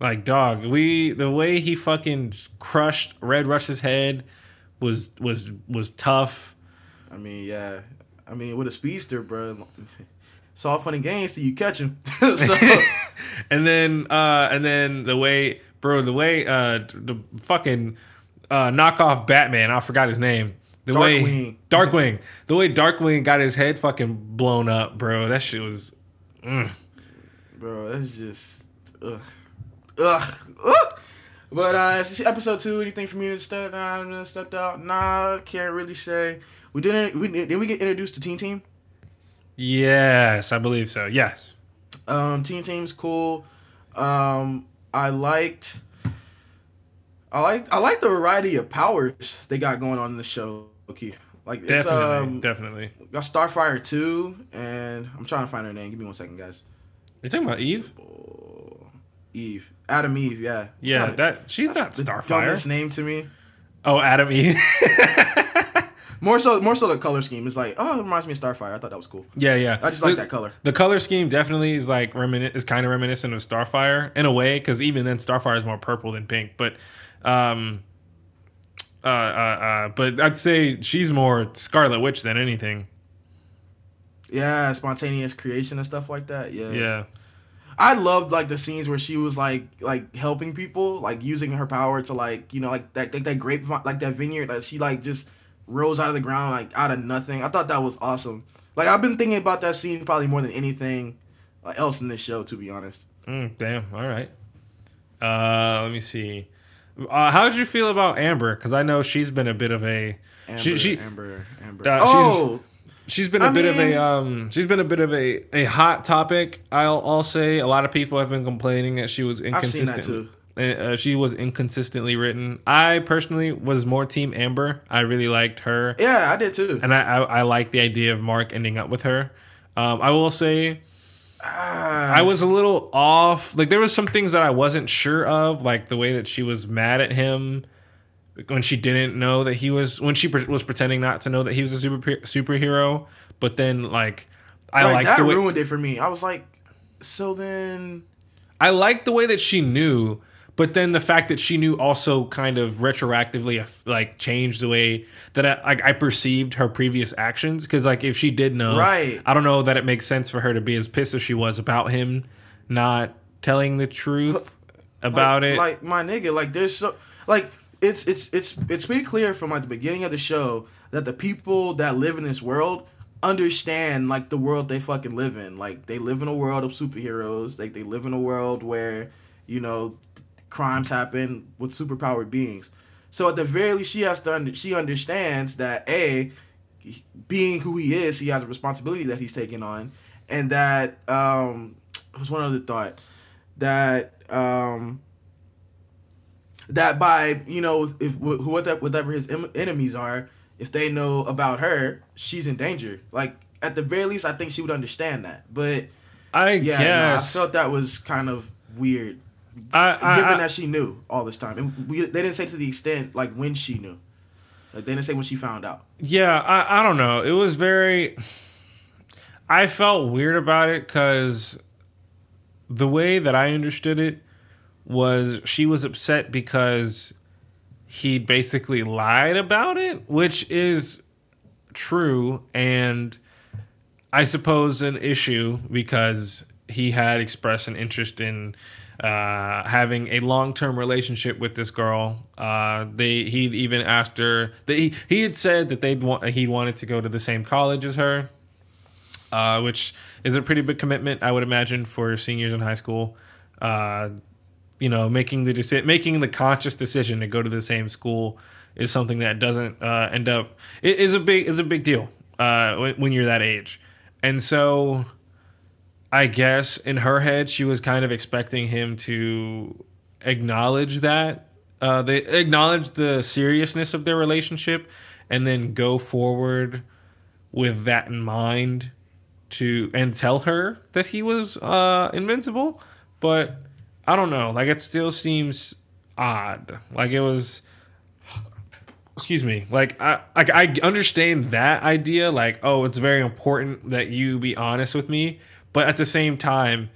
Like dog, we the way he fucking crushed Red Rush's head was was was tough. I mean, yeah. I mean, with a speedster, bro, it's all fun and games till you catch him. *laughs* so *laughs* And then uh and then the way bro, the way uh the fucking uh knockoff Batman, I forgot his name. The way Darkwing. *laughs* Darkwing. The way Darkwing got his head fucking blown up, bro. That shit was bro, that's just ugh, ugh, ugh. But uh, it's episode two. Anything for me to step uh, stepped out? Nah, can't really say. We didn't. We did we get introduced to Teen Team? Yes, I believe so. Yes. Um, Teen Team's cool. Um, I liked. I like I like the variety of powers they got going on in the show. Okay, like it's Definitely. um definitely. got Starfire two, and I'm trying to find her name. Give me one second, guys. You're talking about Eve? Eve, Atom Eve, yeah. Yeah, that she's not Starfire. dumbest name to me. Oh, Atom Eve. *laughs* More so, more so the color scheme is like, oh, it reminds me of Starfire. I thought that was cool. yeah, yeah. I just like that color. The color scheme definitely is like remin- is kind of reminiscent of Starfire in a way, because even then Starfire is more purple than pink. But, um, uh, uh, uh, but I'd say she's more Scarlet Witch than anything. Yeah, spontaneous creation and stuff like that. Yeah, Yeah. I loved like the scenes where she was like like helping people, like using her power to like you know like that like that grape like that vineyard that she like just rose out of the ground like out of nothing. I thought that was awesome. Like I've been thinking about that scene probably more than anything else in this show, to be honest. Mm, damn. All right. Uh, let me see. Uh, how did you feel about Amber? Because I know she's been a bit of a Amber, she she Amber, Amber. Uh, oh, she's been a I bit of a um she's been a bit of a a hot topic. I'll I'll say a lot of people have been complaining that she was inconsistent. I've seen that too. Uh, she was inconsistently written. I personally was more team Amber. I really liked her, yeah, I did too. and I I, I like the idea of Mark ending up with her. Um, I will say. Ah. I was a little off. Like there was some things that I wasn't sure of, like the way that she was mad at him when she didn't know that he was when she pre- was pretending not to know that he was a super superhero. But then, like, I like like that the way ruined it for me. I was like, so then I liked the way that she knew, but then the fact that she knew also kind of retroactively uh, like changed the way that I, like I perceived her previous actions. Because like if she did know, Right. I don't know that it makes sense for her to be as pissed as she was about him not telling the truth about like, it. Like my nigga, like there's so like it's it's it's it's pretty clear from like the beginning of the show that the people that live in this world understand like the world they fucking live in. Like they live in a world of superheroes. Like they live in a world where you know crimes happen with superpowered beings. So at the very least, she has to under, she understands that a being who he is, he has a responsibility that he's taking on, and that um, was one other thought that um that by you know if wh- whatever whatever his em- enemies are, if they know about her, she's in danger. Like at the very least, I think she would understand that. But I yeah, no, I felt that was kind of weird, I, I, given I- that she knew all this time, and we they didn't say to the extent like when she knew. Like they didn't say when she found out. Yeah, I, I don't know. It was very. I felt weird about it because the way that I understood it was she was upset because he basically lied about it, which is true and I suppose an issue because he had expressed an interest in uh, having a long term relationship with this girl. Uh, they he even asked her. They, he had said that they'd want he wanted to go to the same college as her, uh, which is a pretty big commitment, I would imagine, for seniors in high school. You know, making the deci- making the conscious decision to go to the same school is something that doesn't uh, end up it is a big is a big deal uh, when, when you're that age, and so I guess in her head she was kind of expecting him to acknowledge that uh, they acknowledge the seriousness of their relationship and then go forward with that in mind to and tell her that he was uh, invincible, but I don't know. Like it still seems odd. Like it was. Excuse me. Like I, like I understand that idea. Like oh, it's very important that you be honest with me. But at the same time,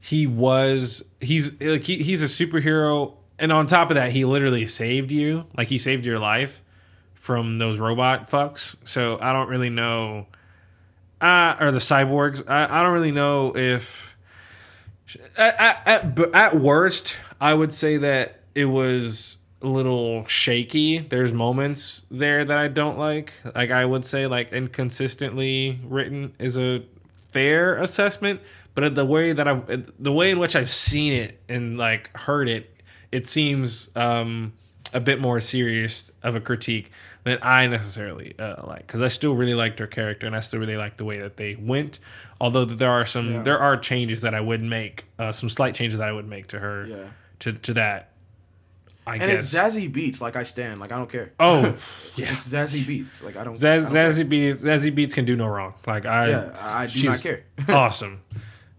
he was he's like he, he's a superhero, and on top of that, he literally saved you. Like he saved your life from those robot fucks. So I don't really know. Uh, or the cyborgs. I, I don't really know if at, at, at, worst, I would say that it was a little shaky. There's moments there that I don't like. Like I would say, like inconsistently written is a fair assessment. But the way that I've, the way in which I've seen it and like heard it, it seems um, a bit more serious of a critique than I necessarily uh, like. Because I still really liked her character, and I still really like the way that they went. Although there are some, Yeah. there are changes that I would make, uh, some slight changes that I would make to her, Yeah. to to that. I And guess. it's Zazie Beetz, like I stand, like I don't care. oh, *laughs* yeah. It's Zazie Beetz, like I don't. Zaz, I don't care. Beats, Zazie Beetz can do no wrong. Like I, Yeah, I do not care. *laughs* awesome,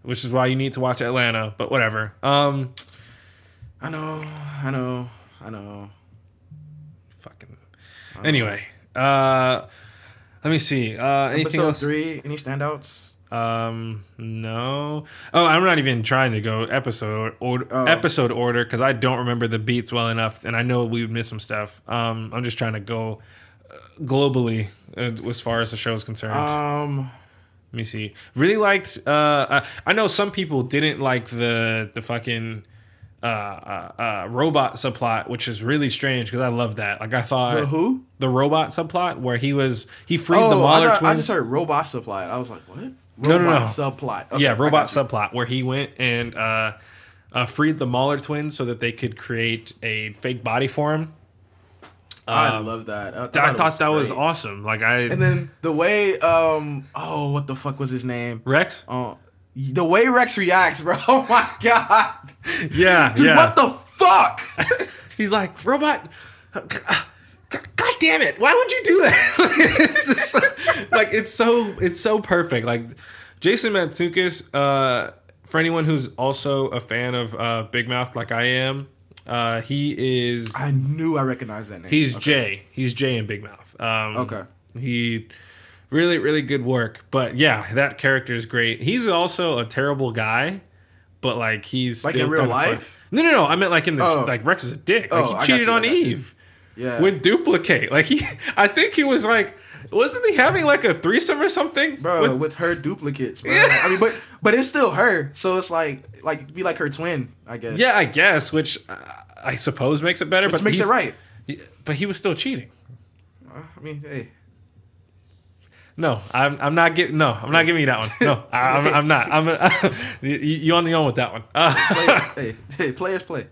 which is why you need to watch Atlanta. But whatever. Um, I know, I know, I know. Anyway, uh, let me see. Uh, anything Episode else? three, any standouts? Um, no. Oh, I'm not even trying to go episode or Oh. episode order because I don't remember the beats well enough, and I know we would miss some stuff. Um, I'm just trying to go uh, globally uh, as far as the show is concerned. Um, Let me see. Really liked. Uh, I, I know some people didn't like the the fucking uh, uh, uh, robot subplot, which is really strange because I love that. Like I thought The who? the robot subplot where he was he freed oh, the I, Mahler thought- I just heard robot supply. I was like, what? No, no, no. subplot. Okay, yeah, robot subplot where he went and uh, uh, freed the Mauler twins so that they could create a fake body for him. I love that. I thought, I thought that was awesome. Like I And then the way, um, oh, what the fuck was his name? Rex. Oh, the way Rex reacts, bro. *laughs* Oh my god, Yeah, dude, yeah. what the fuck? *laughs* He's like robot. God damn it! Why would you do that? *laughs* it's just, like it's so it's so perfect. Like Jason Mantzoukas, uh, for anyone who's also a fan of uh, Big Mouth, like I am, uh, he is. I knew I recognized that name. He's Okay. Jay. He's Jay in Big Mouth. Um, Okay. He really, really good work. But yeah, that character is great. He's also a terrible guy, but like he's Like in real life? No, no, no. I meant like in this. Oh. Like Rex is a dick. Like Oh, he cheated you, on. Eve Yeah. with duplicate. Like he, I think he was like, wasn't he having like a threesome or something? bro, With- with, her duplicates, bro. Yeah. I mean, but but it's still her, so it's like like be like her twin, I guess. yeah, I guess, which uh, I suppose makes it better. which but makes it right. he- but he was still cheating. I mean, hey, No, I'm, I'm not getting. No, I'm not giving you that one. No, *laughs* I, I'm, I'm not. I'm a, *laughs* you, you on the own with that one. Uh, play, *laughs* hey, hey, players play.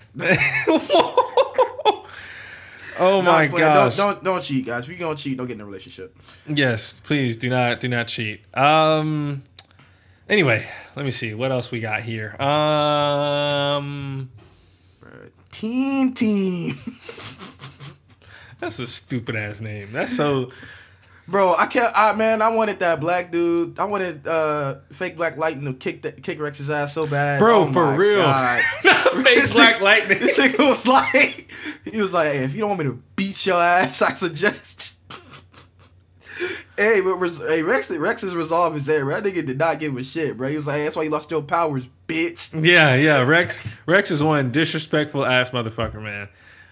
oh my Don't gosh! Don't, don't don't cheat, guys. If you're gonna cheat, don't get in a relationship. Yes, please do not do not cheat. Um. Anyway, let me see what else we got here. Um. Teen team. That's a stupid ass name. That's so. Bro, I can't. I man, I wanted that black dude. I wanted uh fake Black Lightning to kick that kick Rex's ass so bad. Bro, Oh for real. *laughs* *laughs* Fake Black Lightning. This nigga was like, he was like, hey, if you don't want me to beat your ass, *laughs* I suggest. hey, but res- hey, Rex, Rex's resolve is there. That nigga did not give a shit, bro. He was like, hey, that's why you lost your powers, bitch. Yeah, yeah. Rex Rex is one disrespectful ass motherfucker, man.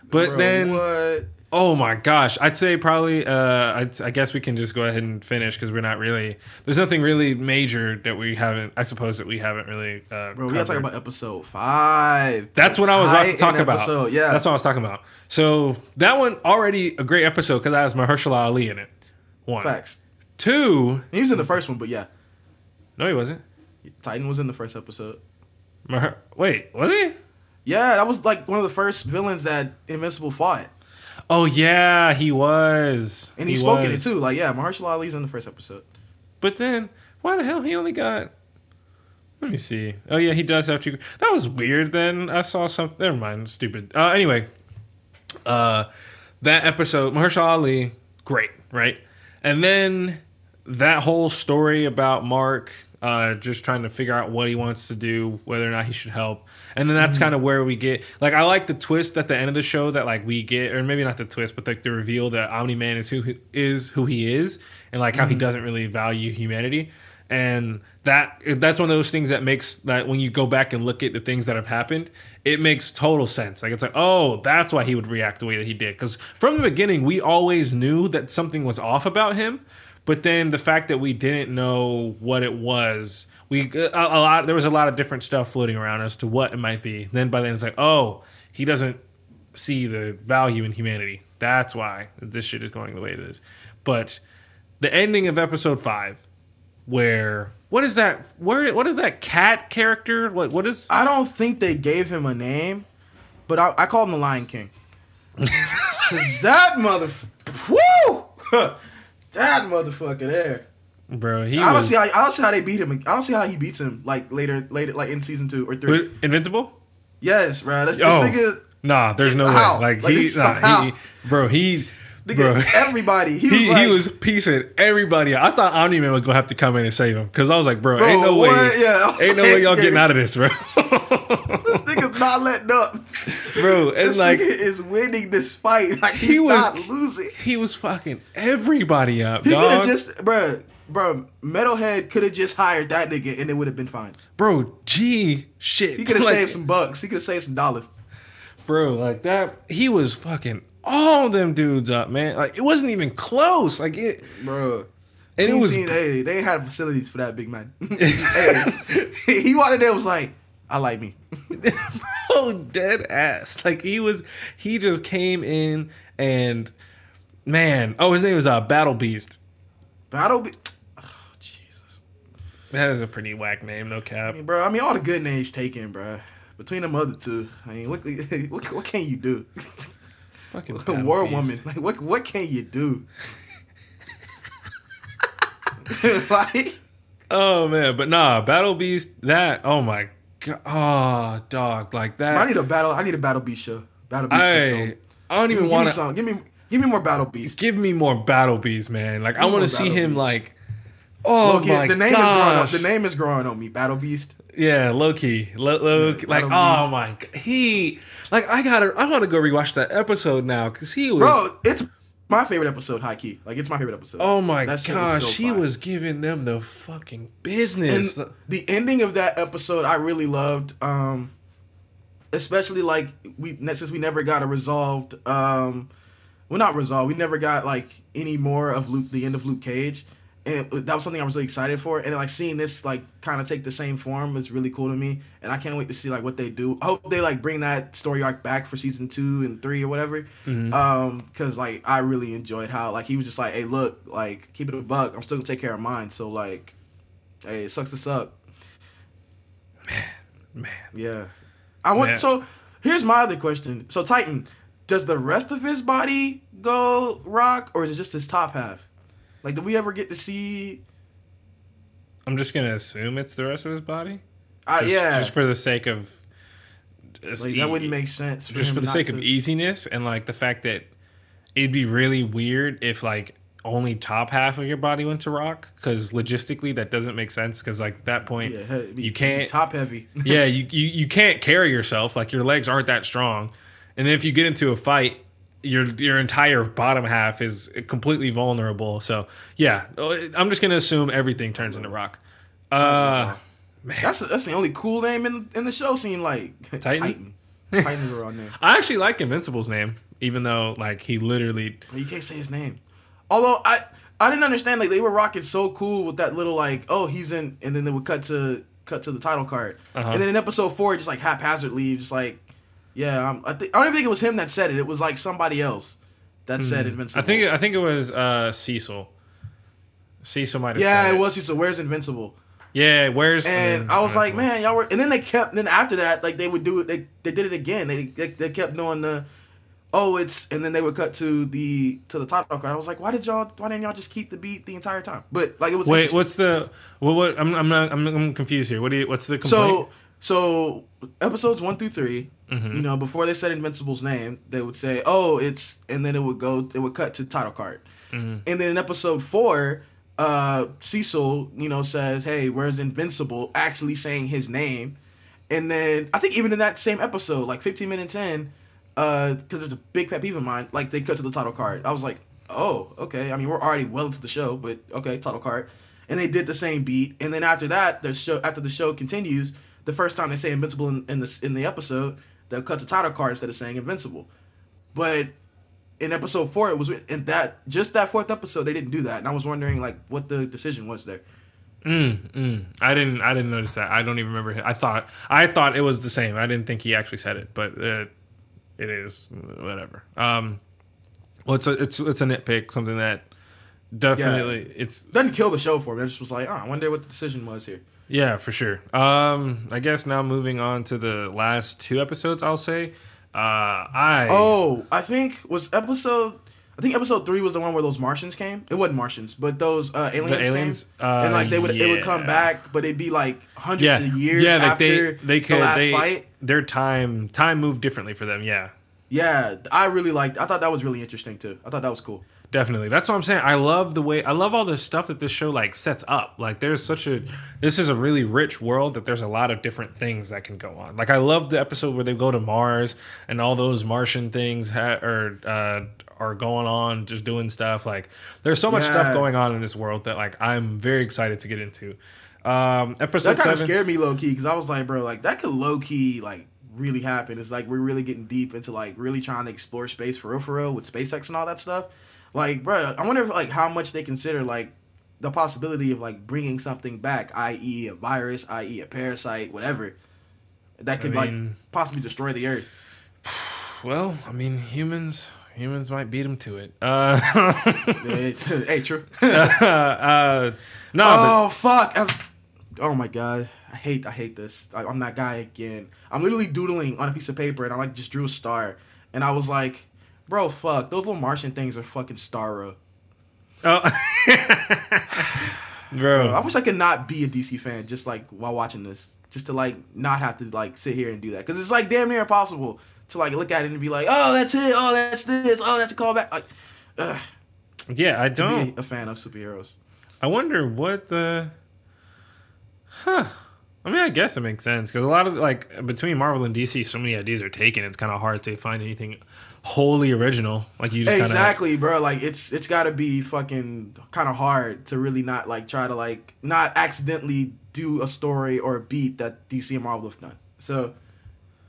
But Bro, then what? Oh my gosh, I'd say probably. Uh, I'd, I guess we can just go ahead and finish because we're not really. There's nothing really major that we haven't. I suppose that we haven't really. Uh, Bro, we gotta talk about episode five. That's what I was about to talk about. episode, Yeah, that's what I was talking about. So that one already a great episode because that has Mahershala Ali in it. One, facts. two. He was in the first one, but yeah, No, he wasn't. Titan was in the first episode. Maher- Wait, was he? Yeah, that was like one of the first villains that Invincible fought, Oh yeah, he was. and he, He spoke in it too. Like, yeah, Mahershala Ali's in the first episode. But then, why the hell he only got? Let me see. Oh yeah, he does have two. That was weird. Then I saw something. Never mind. Stupid. Uh, anyway, uh, that episode, Mahershala Ali, great, right? And then that whole story about Mark uh, just trying to figure out what he wants to do, whether or not he should help. And then that's kind of where we get like I like the twist at the end of the show that like we get, or maybe not the twist, but like the reveal that Omni Man is who he, is who he is, and like how he doesn't really value humanity. And that that's one of those things that makes that when you go back and look at the things that have happened, it makes total sense. Like it's like, oh, that's why he would react the way that he did. Because from the beginning, we always knew that something was off about him. But then the fact that we didn't know what it was, we a, a lot there was a lot of different stuff floating around as to what it might be. Then by then it's like, oh, he doesn't see the value in humanity. That's why this shit is going the way it is. But the ending of episode five, where what is that? Where what is that cat character? What what is? I don't think they gave him a name, but I, I called him the Lion King. *laughs* Cause that mother, whoo, *laughs* that motherfucker there. Bro, he I don't was see how I don't see how they beat him. I don't see how he beats him like later, later, like in season two or three. Invincible. yes, bro. This, this Oh. nigga, Nah, there's no How? way. Like, Like, he, nah, how? he, bro, he, nigga, bro. everybody. He, *laughs* He, was like, he was piecing everybody. I thought Omni Man was gonna have to come in and save him because I was like, bro, Bro, ain't no way. Yeah, ain't no way y'all yeah. getting out of this, bro. *laughs* this nigga's not letting up. bro, This it's like nigga is winning this fight. Like he's he was not losing. He was fucking everybody up, He could have just, bro, bro. Metalhead could have just hired that nigga and it would have been fine. bro, gee, shit. He could have *laughs* Like, saved some bucks. He could have saved some dollars. bro, like that. He was fucking all them dudes up, man. Like it wasn't even close. Like it, Bro. and it Team was. Team, hey, they had facilities for that big man. *laughs* *laughs* hey, he wanted there was like, I like me. *laughs* oh dead ass like he was he just came in and man oh his name was uh battle beast Battle be *sighs* oh, Jesus. that is a pretty whack name no cap I mean, bro, I mean all the good names taken, bro. Between them other two, I mean, what *laughs* what, what can you do? fucking *laughs* Battle War Beast. woman, like what what can you do? like oh man but nah battle beast that oh my god oh ah, dog like that I need a battle. I need a battle beast show. Battle beast. I. I don't Give even want to. Give me give me more battle beast. give me more battle beast man like i want to see him Beast. like oh Low-key, my the name is growing on, the name is growing on me. Battle beast. Yeah, low key, low, low Yeah, like oh my, he like I gotta, I want to go rewatch that episode now because he was, Bro, it's my favorite episode, high key. Like it's my favorite episode. oh my That gosh, so he fire. was giving them the fucking And business. the ending of that episode, I really loved. Um, especially like we since we never got a resolved. Um, well, not resolved. We never got like any more of Luke, the end of Luke Cage, and that was something I was really excited for. And like seeing this like kind of take the same form is really cool to me. And I can't wait to see like what they do. I hope they like bring that story arc back for season two and three or whatever. Mm-hmm. Um, because like I really enjoyed how like he was just like, hey, look, like keep it a buck. I'm still gonna take care of mine. So like, hey, it sucks to suck. Man, man, Yeah. I want Man. so here's my other question. So Titan, does the rest of his body go rock or is it just his top half? Like did we ever get to see I'm just gonna assume it's the rest of his body. uh, Just, yeah. just for the sake of, like, e- that wouldn't make sense. For just for the sake of easiness and like the fact that it'd be really weird if like only top half of your body went to rock because logistically that doesn't make sense because like that point Yeah, he- you can't *laughs* top heavy. yeah you, you you can't carry yourself like your legs aren't that strong and then if you get into a fight your your entire bottom half is completely vulnerable so yeah i'm just gonna assume everything turns into rock uh That's that's the only cool name in in the show. Seemed like *laughs* Titan? Titan. Titans on there. *laughs* i actually like invincible's name even though like he literally You can't say his name. Although I I didn't understand like they were rocking so cool with that little like oh he's in and then they would cut to cut to the title card Uh-huh. and then in episode four just like haphazardly just like yeah I'm, I think I don't even think it was him that said it it was like somebody else that said invincible Hmm. i think i think it was uh cecil cecil might have said yeah said it was said where's invincible yeah where's and I was like man y'all were and then they kept then after that like they would do it they they did it again they they, they kept doing the oh it's and then they would cut to the to the title card I was like why did y'all why didn't y'all just keep the beat the entire time but like it was Wait, what's the what? What I'm I'm not I'm, I'm confused here. What do you? What's the complaint? So, so episodes one through 3 Mm-hmm. you know, before they said Invincible's name, they would say, "Oh, it's," and then it would go, it would cut to title card, Mm-hmm. and then in episode four, uh, Cecil, you know, says, "Hey, where's Invincible?" Actually saying his name, and then I think even in that same episode, like 15 minutes in, uh, because it's a big pet peeve of mine, like they cut to the title card. I was like, "Oh, okay." I mean, we're already well into the show, but okay, title card. And they did the same beat, and then after that, the show after the show continues, the first time they say Invincible in, in the in the episode, they'll cut the title card instead of saying Invincible. But in episode four, it was in that just that fourth episode they didn't do that, and I was wondering like what the decision was there. Mm, mm. I didn't I didn't notice that. I don't even remember. I thought I thought it was the same. I didn't think he actually said it, but it, it is whatever. Um, well, it's a it's it's a nitpick. Something that definitely it's Doesn't kill the show for me. I just was like, oh, I wonder what the decision was here. Yeah, for sure. Um, I guess now moving on to the last two episodes, I'll say. Uh, I Oh, I think was episode. I think episode three was the one where those Martians came. It wasn't Martians, but those uh, aliens, aliens? came, Uh, and like they would it would come back, but it'd be like hundreds yeah of years yeah like after they they could the last they fight. their time time moved differently for them. Yeah, Yeah, I really liked. I thought that was really interesting too. I thought that was cool. Definitely. That's what I'm saying. I love the way I love all the stuff that this show like sets up. Like there's such a this is a really rich world that there's a lot of different things that can go on. Like I love the episode where they go to Mars and all those Martian things ha- are uh, are going on, just doing stuff. Like there's so much stuff going on in this world that like I'm very excited to get into. Um, episode That kind of scared me low key because I was like, bro, like that could low key like really happen. It's like we're really getting deep into like really trying to explore space for real, for real with SpaceX and all that stuff. Like, bro, I wonder if like how much they consider like the possibility of like bringing something back, i.e., a virus, i.e., a parasite, whatever, that could like mean- possibly destroy the Earth. *sighs* Well, I mean, humans humans might beat them to it. Uh, *laughs* hey, true. *laughs* uh, no, but oh fuck! I was- oh my god, I hate I hate this. I, I'm that guy again. I'm literally doodling on a piece of paper, and I like just drew a star, and I was like, bro, fuck, those little Martian things are fucking Starro. oh. *sighs* bro, I wish I could not be a DC fan just like while watching this, just to like not have to like sit here and do that, because it's like damn near impossible to like look at it and be like, oh, that's it, oh, that's this, oh, that's a callback. Like, ugh, yeah, I don't. a fan of superheroes. I wonder what the. Huh. I mean, I guess it makes sense because a lot of like between Marvel and DC, so many ideas are taken. It's kind of hard to find anything wholly original. Like you just kind of exactly bro like it's it's got to be fucking kind of hard to really not like try to like not accidentally do a story or a beat that dc and marvel have done so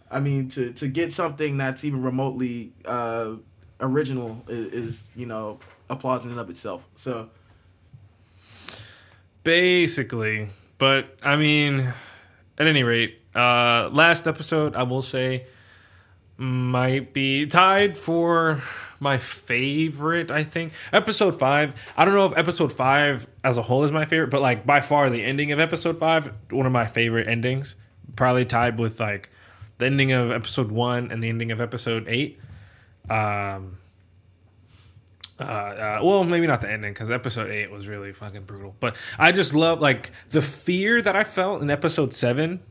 i mean to to get something that's even remotely uh original is, is you know applause in and of itself so basically. But I mean, at any rate, uh, last episode I will say might be tied for my favorite. I think episode five. I don't know if episode five as a whole is my favorite, but like by far the ending of episode five, one of my favorite endings. Probably tied with like the ending of episode one and the ending of episode eight. Um, uh, uh, well, maybe not the ending because episode eight was really fucking brutal. But I just love like the fear that I felt in episode seven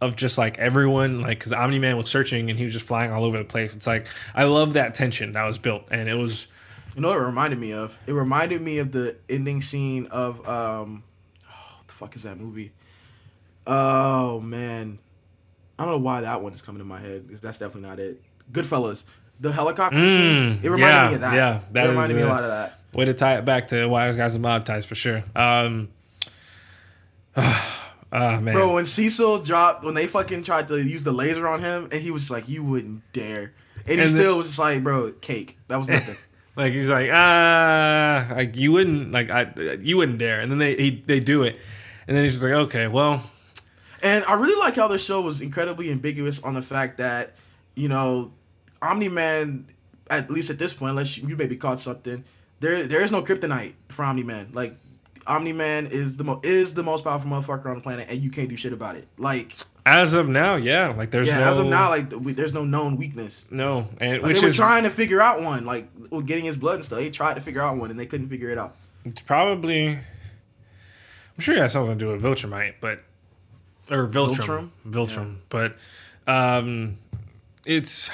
of just like everyone like because Omni Man was searching and he was just flying all over the place. It's like I love that tension that was built and it was You know what it reminded me of? It reminded me of the ending scene of um, oh, *sighs* what the fuck is that movie? Oh man, I don't know why that one is coming to my head that's definitely not it. Goodfellas, the helicopter scene. It reminded yeah, me of that. yeah, that it reminded is, me a lot of that. Way to tie it back to Wise Guys and Mob Ties for sure. Um, *sighs* ah man, Bro, when Cecil dropped, when they fucking tried to use the laser on him, and he was just like, "You wouldn't dare," and he And still the- was just like, "Bro, cake. That was nothing." *laughs* like he's like ah, like you wouldn't like I you wouldn't dare, and then they he, they do it, and then he's just like okay, well, And I really like how the show was incredibly ambiguous on the fact that, you know, Omni Man, at least at this point, unless you, you maybe caught something, there there is no kryptonite for Omni Man. Like, Omni Man is the mo- is the most powerful motherfucker on the planet, and you can't do shit about it. Like, as of now, yeah, like there's yeah, no as of now, like we, there's no known weakness. no, and Like, which they were is trying to figure out one, like getting his blood and stuff. They tried to figure out one, and they couldn't figure it out. It's probably. I'm sure it has something to do with Viltrumite, but or Viltrum, Viltrum? Viltrum, but um, it's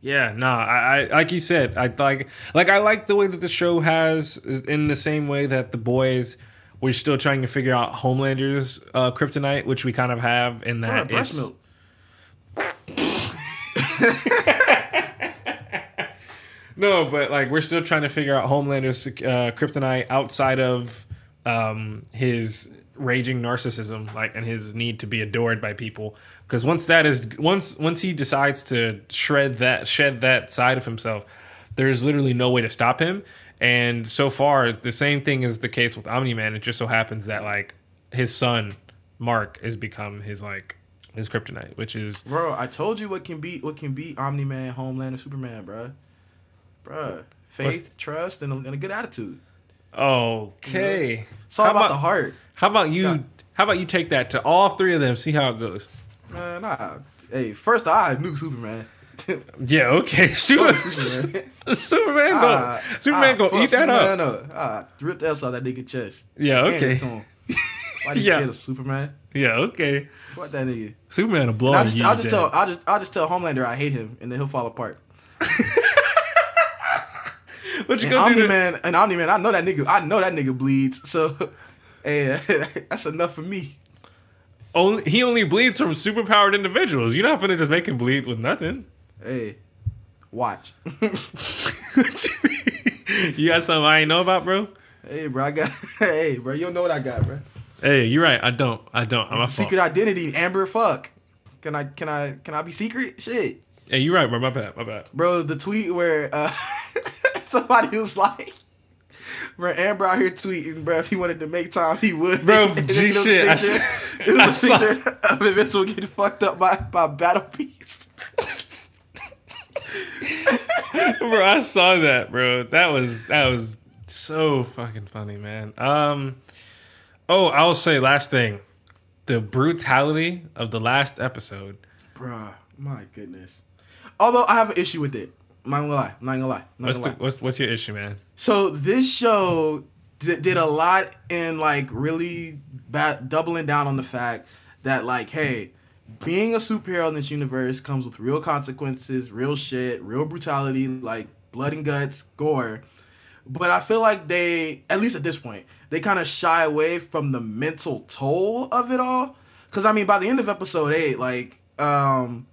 yeah, no, I, I like you said, I like like I like the way that the show has in the same way that the boys. We're still trying to figure out Homelander's uh, kryptonite, which we kind of have in that it's milk. *laughs* No, but like we're still trying to figure out Homelander's uh, kryptonite outside of um, his raging narcissism, like and his need to be adored by people. Because once that is once once he decides to shred that shed that side of himself, there's literally no way to stop him. And so far, the same thing is the case with Omni Man. It just so happens that like his son Mark has become his like his kryptonite, which is Bro, I told you what can beat what can beat Omni Man, Homeland, and Superman, bro. Bro, faith, trust, and a, and a good attitude. Okay. It's all How about, about- the heart. How about you? Yeah. How about you take that to all three of them? See how it goes. Man, nah. Hey, first I knew Superman. *laughs* Yeah, okay. *laughs* Super, Superman. *laughs* Superman, go. Superman, ah, go eat that Superman up. up. Ah, rip the ass out that nigga chest. Yeah, okay. it to him. Why you Yeah. scared of Superman? Yeah, okay. What that nigga. Superman will blow I'll just. I'll just tell, I'll just, I'll just tell Homelander I hate him, and then he'll fall apart. What you gonna Omni do? Man, and Omni Man, I know that nigga, I know that nigga bleeds. So, *laughs* hey, *laughs* that's enough for me. Only he only bleeds from superpowered individuals. You're not gonna just make him bleed with nothing. Hey, watch. *laughs* You got something I ain't know about, bro? hey, bro, I got. Hey, bro, you don't know what I got, bro. Hey, you're right. I don't. I don't. I'm a secret identity, Amber. Fuck. Can I? Can I? Can I be secret? Shit, Hey, you're right, bro. My bad. My bad. bro. The tweet where uh, somebody was like. Bro, Amber out here tweeting, bro. If he wanted to make time, he would. Bro, *laughs* G *laughs* it was a shit, picture- It I was a saw- picture of Invincible getting fucked up by by Battle Beast. *laughs* bro, I saw that, bro. That was that was so fucking funny, man. Um, oh, I'll say last thing, the brutality of the last episode. Bruh, my goodness. Although I have an issue with it. I'm not gonna lie. I'm not gonna lie. Not What's gonna the, lie. what's what's your issue, man? So this show did, did a lot in like really ba- doubling down on the fact that like, hey, being a superhero in this universe comes with real consequences, real shit, real brutality, like blood and guts, gore. But I feel like they, at least at this point, they kind of shy away from the mental toll of it all. Cause I mean, by the end of episode eight, like, um,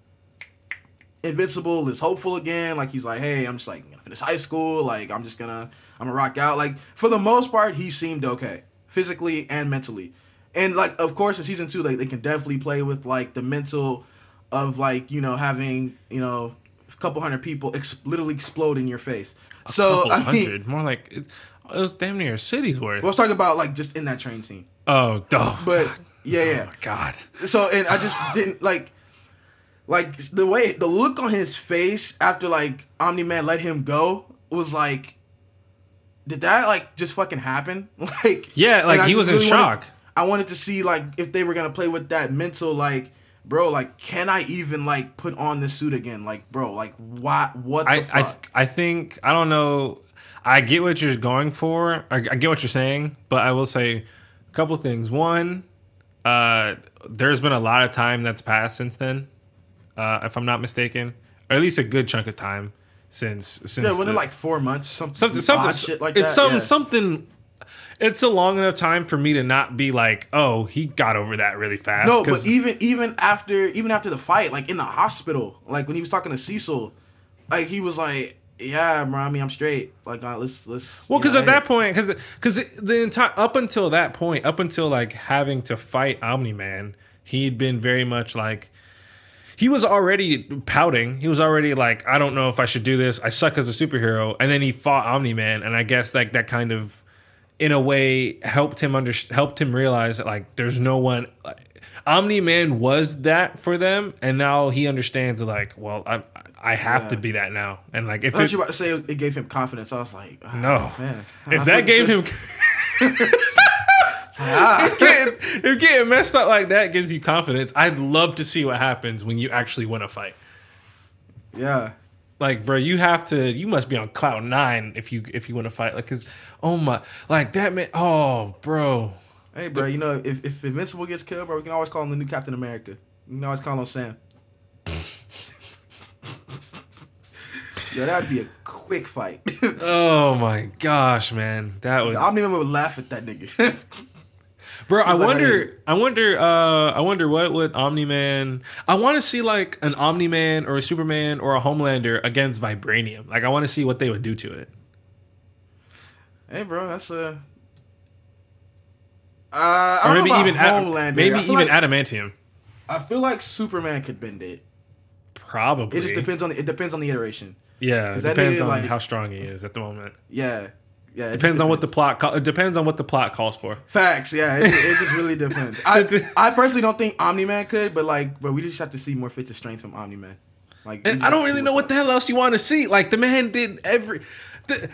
Invincible is hopeful again. Like he's like, hey, I'm just like gonna finish high school. Like I'm just gonna I'm gonna rock out. Like for the most part, he seemed okay, physically and mentally. And like of course in season two, like they can definitely play with like the mental of like you know having you know a couple hundred people ex- literally explode in your face. so Couple I mean, hundred, more like it, it was damn near a city's worth. well, I was talking about like just in that train scene. oh, *laughs* oh, But yeah, yeah. my god. so and I just didn't like like the way the look on his face after like Omni Man let him go was like did that like just fucking happen? *laughs* Like Yeah, like, he was in wanted- shock. I wanted to see like if they were gonna play with that mental like bro like can I even like put on this suit again like bro like why what the I, I I think I don't know. I get what you're going for. I, I get what you're saying, but I will say a couple things. One, uh, there's been a lot of time that's passed since then, uh, if I'm not mistaken, or at least a good chunk of time since since Yeah, when the- they're like four months, something, something something like it's that. something yeah. something. It's a long enough time for me to not be like, oh, he got over that really fast. No, but even even after even after the fight, like in the hospital, like when he was talking to Cecil, like he was like, "Yeah, bro, I mean, I'm straight. Like, uh, let's let's." Well, you because know, at that point, because because the entire up until that point, up until like having to fight Omni Man, he'd been very much like he was already pouting. He was already like, I don't know if I should do this. I suck as a superhero. And then he fought Omni Man, and I guess like that kind of, in a way, helped him under helped him realize that like there's no one. Like, Omni Man was that for them, and now he understands like, well, I I have to be that now, and like if I was it, you about to say it gave him confidence. I was like, ah, no, man. if that *laughs* gave him. *laughs* Ah. if, getting, if getting messed up like that gives you confidence, I'd love to see what happens when you actually win a fight. yeah, Like, bro, you have to. You must be on cloud nine if you if you win a fight. Like, cause oh my, like that man. Oh, bro. hey, bro, you know if if Invincible gets killed, bro, we can always call him the new Captain America. We can always call him Sam. *laughs* Yo, that'd be a quick fight. *laughs* Oh my gosh, man, that would. I don't even laugh at that nigga. *laughs* Bro, I like, wonder, I wonder, uh, I wonder what would Omni Man. I want to see like an Omni Man or a Superman or a Homelander against Vibranium. Like, I want to see what they would do to it. hey, bro, that's a. Uh, I Or maybe even Ad- Homelander. maybe even like, adamantium. I feel like Superman could bend it. Probably. It just depends on the, it depends on the iteration. Yeah, it depends nigga, on like- how strong he is at the moment. Yeah, yeah. it just Depends on what the plot. Call, it depends on what the plot calls for. Facts, yeah. It, it just really *laughs* depends. I, I personally don't think Omni Man could, but like, but we just have to see more fits of strength from Omni Man. Like, And I don't really know what the hell else you want to see. Like the man did every. The,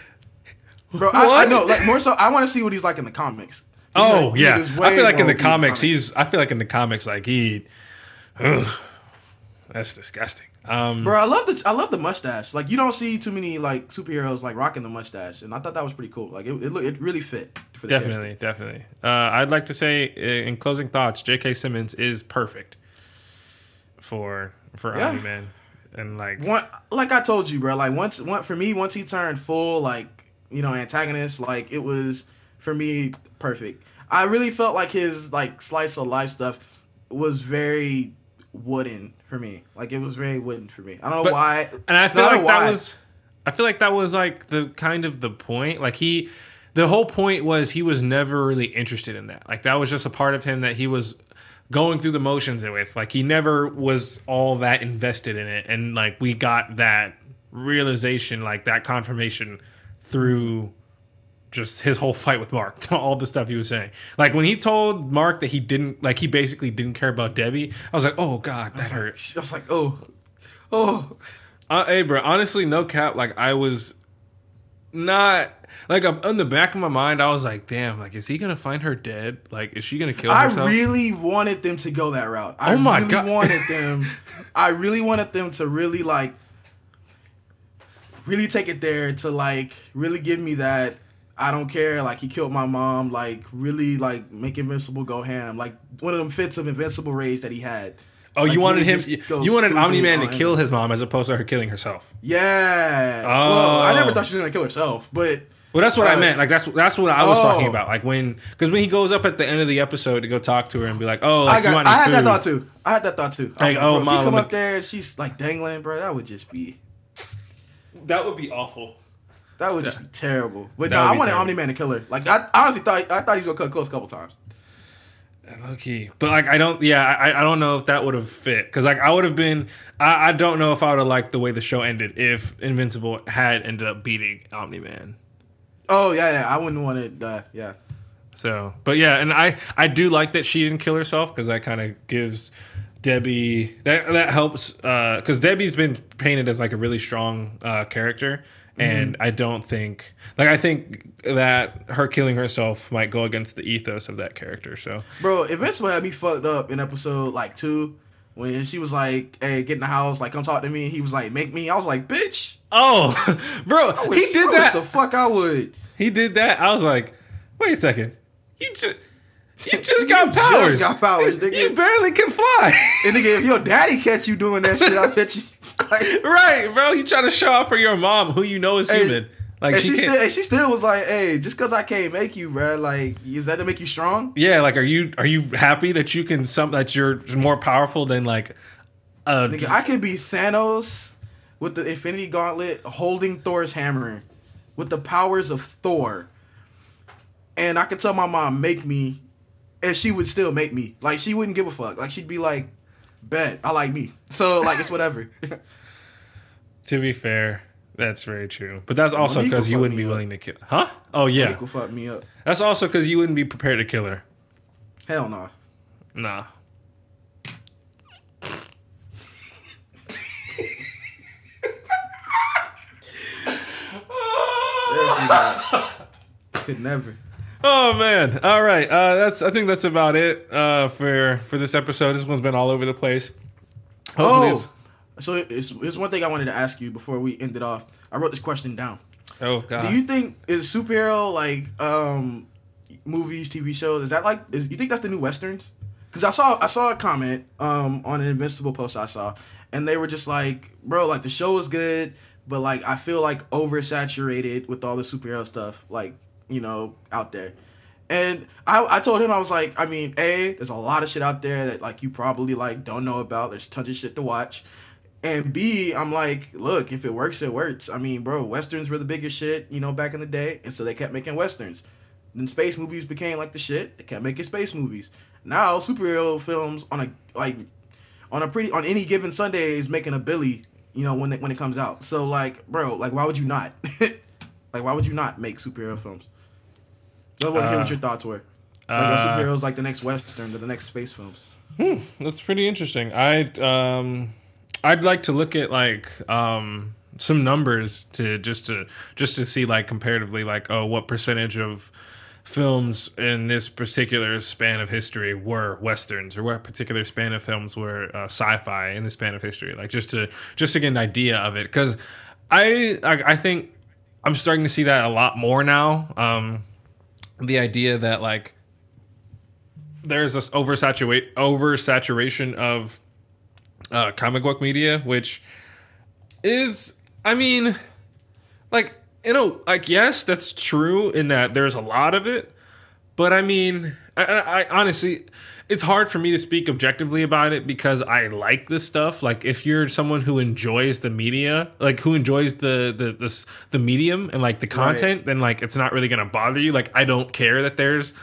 bro. I, I know, like more so. I want to see what he's like in the comics. He's oh like- yeah, I feel like in the OP comics, he's. I feel like in the comics, like he. Ugh, that's disgusting. Um, Bro, I love the I love the mustache. Like you don't see too many like superheroes like rocking the mustache, and I thought that was pretty cool. Like it it, it really fit. For the character. definitely, definitely. Uh, I'd like to say, uh, in closing thoughts, J.K. Simmons is perfect for for Yeah. Omni Man, and like One, like I told you, bro. Like once, one for me, once he turned full, like you know, antagonist, like it was for me perfect. I really felt like his like slice of life stuff was very wooden for me. Like it was very wooden for me. I don't know But- why. And I feel like that was I feel like that was like the kind of the point. Like he the whole point was he was never really interested in that. Like that was just a part of him that he was going through the motions with. Like he never was all that invested in it. And like we got that realization, like that confirmation through just his whole fight with Mark, *laughs* all the stuff he was saying. Like when he told Mark that he didn't like he basically didn't care about Debbie, I was like, oh god, that hurt. I was like, oh, oh. Uh, hey, bro. Honestly, no cap. Like I was not like I'm in the back of my mind. I was like, damn. Like, is he gonna find her dead? Like, is she gonna kill herself I herself? really wanted them to go that route. I Oh my really God. wanted *laughs* them. I really wanted them to really like, really take it there to like really give me that. I don't care. Like he killed my mom. Like really like make Invincible go ham. Like one of them fits of Invincible rage that he had. oh, Like, you wanted him. You wanted stupid Omni Man to kill him. his mom as opposed to her killing herself. Yeah. Well, I never Oh. thought she was gonna kill herself, but Well, that's what I Uh, meant. Like that's that's what I was talking oh. about. Like when because when he goes up at the end of the episode to go talk to her and be like, oh, like I you got. want I any had that thought too. I had that thought too. I was Like, oh, bro, if mom, come I'm up there, she's like dangling, bro. That would just be. That would be awful. That would just be terrible. But That no, would I be wanted terrible. Omni Man to kill her. Like I honestly thought I thought he was gonna cut close a couple times. Low key, but like I don't, yeah, I, I don't know if that would have fit because like I would have been, I, I don't know if I would have liked the way the show ended if Invincible had ended up beating Omni Man. Oh yeah, yeah. I wouldn't want it. Uh, yeah. So, but yeah, and I I do like that she didn't kill herself because that kind of gives Debbie that that helps because Debbie's been painted as like a really strong uh, character, and mm-hmm. I don't think like I think that her killing herself might go against the ethos of that character. So Bro, Invincible had me fucked up in episode like two when she was like, "Hey, get in the house, like come talk to me." And He was like, "Make me." I was like, "Bitch." oh, *laughs* bro, wish- he did that. The fuck I would. He did that. I was like, wait a second. You just you just got powers. Just got powers, nigga. You barely can fly. And nigga, if your daddy catch you doing that shit, I *laughs* bet you. *laughs* right, bro. You trying to show off for your mom, who you know is human. Like and she, she, still, and she still was like, "Hey, just because I can't make you, bro, like, is that to make you strong?" yeah. Like, are you are you happy that you can some that you're more powerful than like uh Nigga, I could be Thanos with the Infinity Gauntlet holding Thor's hammer with the powers of Thor. And I could tell my mom, make me, and she would still make me. Like, she wouldn't give a fuck. Like, she'd be like, bet, I like me. So, like, it's whatever. *laughs* To be fair, that's very true. But that's also because you wouldn't be up. willing to kill. Huh? Oh yeah. Nick will fuck me up. That's also because you wouldn't be prepared to kill her. Hell no. Nah. Could never. Oh man. All right. Uh, that's. I think that's about it uh, for for this episode. This one's been all over the place. Hopefully, Oh, so it's, it's one thing I wanted to ask you before we ended off. I wrote this question down. oh god. Do you think is superhero like um movies, TV shows? Is that like? Is you think that's the new westerns? Because I saw I saw a comment um on an Invincible post I saw, and they were just like, bro, like the show is good, but like I feel like oversaturated with all the superhero stuff, like you know out there. And I, I told him I was like, I mean, a there's a lot of shit out there that like you probably like don't know about. There's tons of shit to watch. And B, I'm like, look, if it works, it works. I mean, bro, westerns were the biggest shit, you know, back in the day, and so they kept making westerns. Then space movies became like the shit. They kept making space movies. Now superhero films on a like on a pretty on any given Sunday is making a billy, you know, when it when it comes out. So like, bro, like why would you not? *laughs* like why would you not make superhero films? I want to hear what your thoughts were. Like are uh, superheroes like the next western or the next space films? Hmm, That's pretty interesting. I'd um, I'd like to look at like um some numbers to just to just to see like comparatively like oh what percentage of films in this particular span of history were westerns or what particular span of films were uh, sci-fi in the span of history like just to just to get an idea of it because I, I I think I'm starting to see that a lot more now um the idea that like there's this oversaturate oversaturation of uh, comic book media, which is, I mean, like you know, like yes, that's true in that there's a lot of it, but I mean, I, I, I honestly, it's hard for me to speak objectively about it because I like this stuff. Like if you're someone who enjoys the media, like who enjoys the the this the medium and like the content, then like it's not really gonna bother you. Like I don't care that there's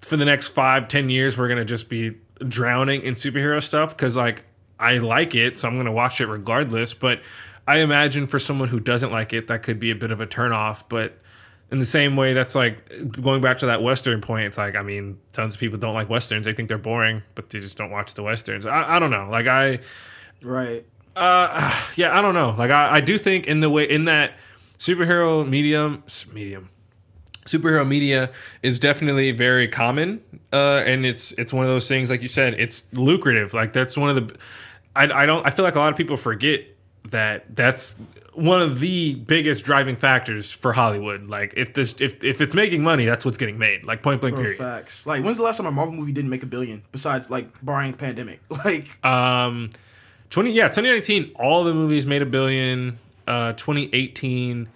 for the next five, ten years, we're gonna just be drowning in superhero stuff because like I like it, so I'm gonna watch it regardless. But I imagine for someone who doesn't like it, that could be a bit of a turnoff. But in the same way, that's like going back to that Western point. It's like I mean, tons of people don't like westerns; they think they're boring, but they just don't watch the westerns. I, I don't know. Like I, Right. uh *sighs* yeah, I don't know. Like I, I do think in the way in that superhero medium medium superhero media is definitely very common uh and it's it's one of those things like you said it's lucrative like that's one of the I, I don't i feel like a lot of people forget that that's one of the biggest driving factors for hollywood like if this if, if it's making money that's what's getting made like point blank Bro, period facts. Like, when's the last time a Marvel movie didn't make a billion? Besides, like, barring the pandemic. *laughs* Like, Um, twenty yeah, twenty nineteen. All the movies made a billion. Uh, twenty eighteen.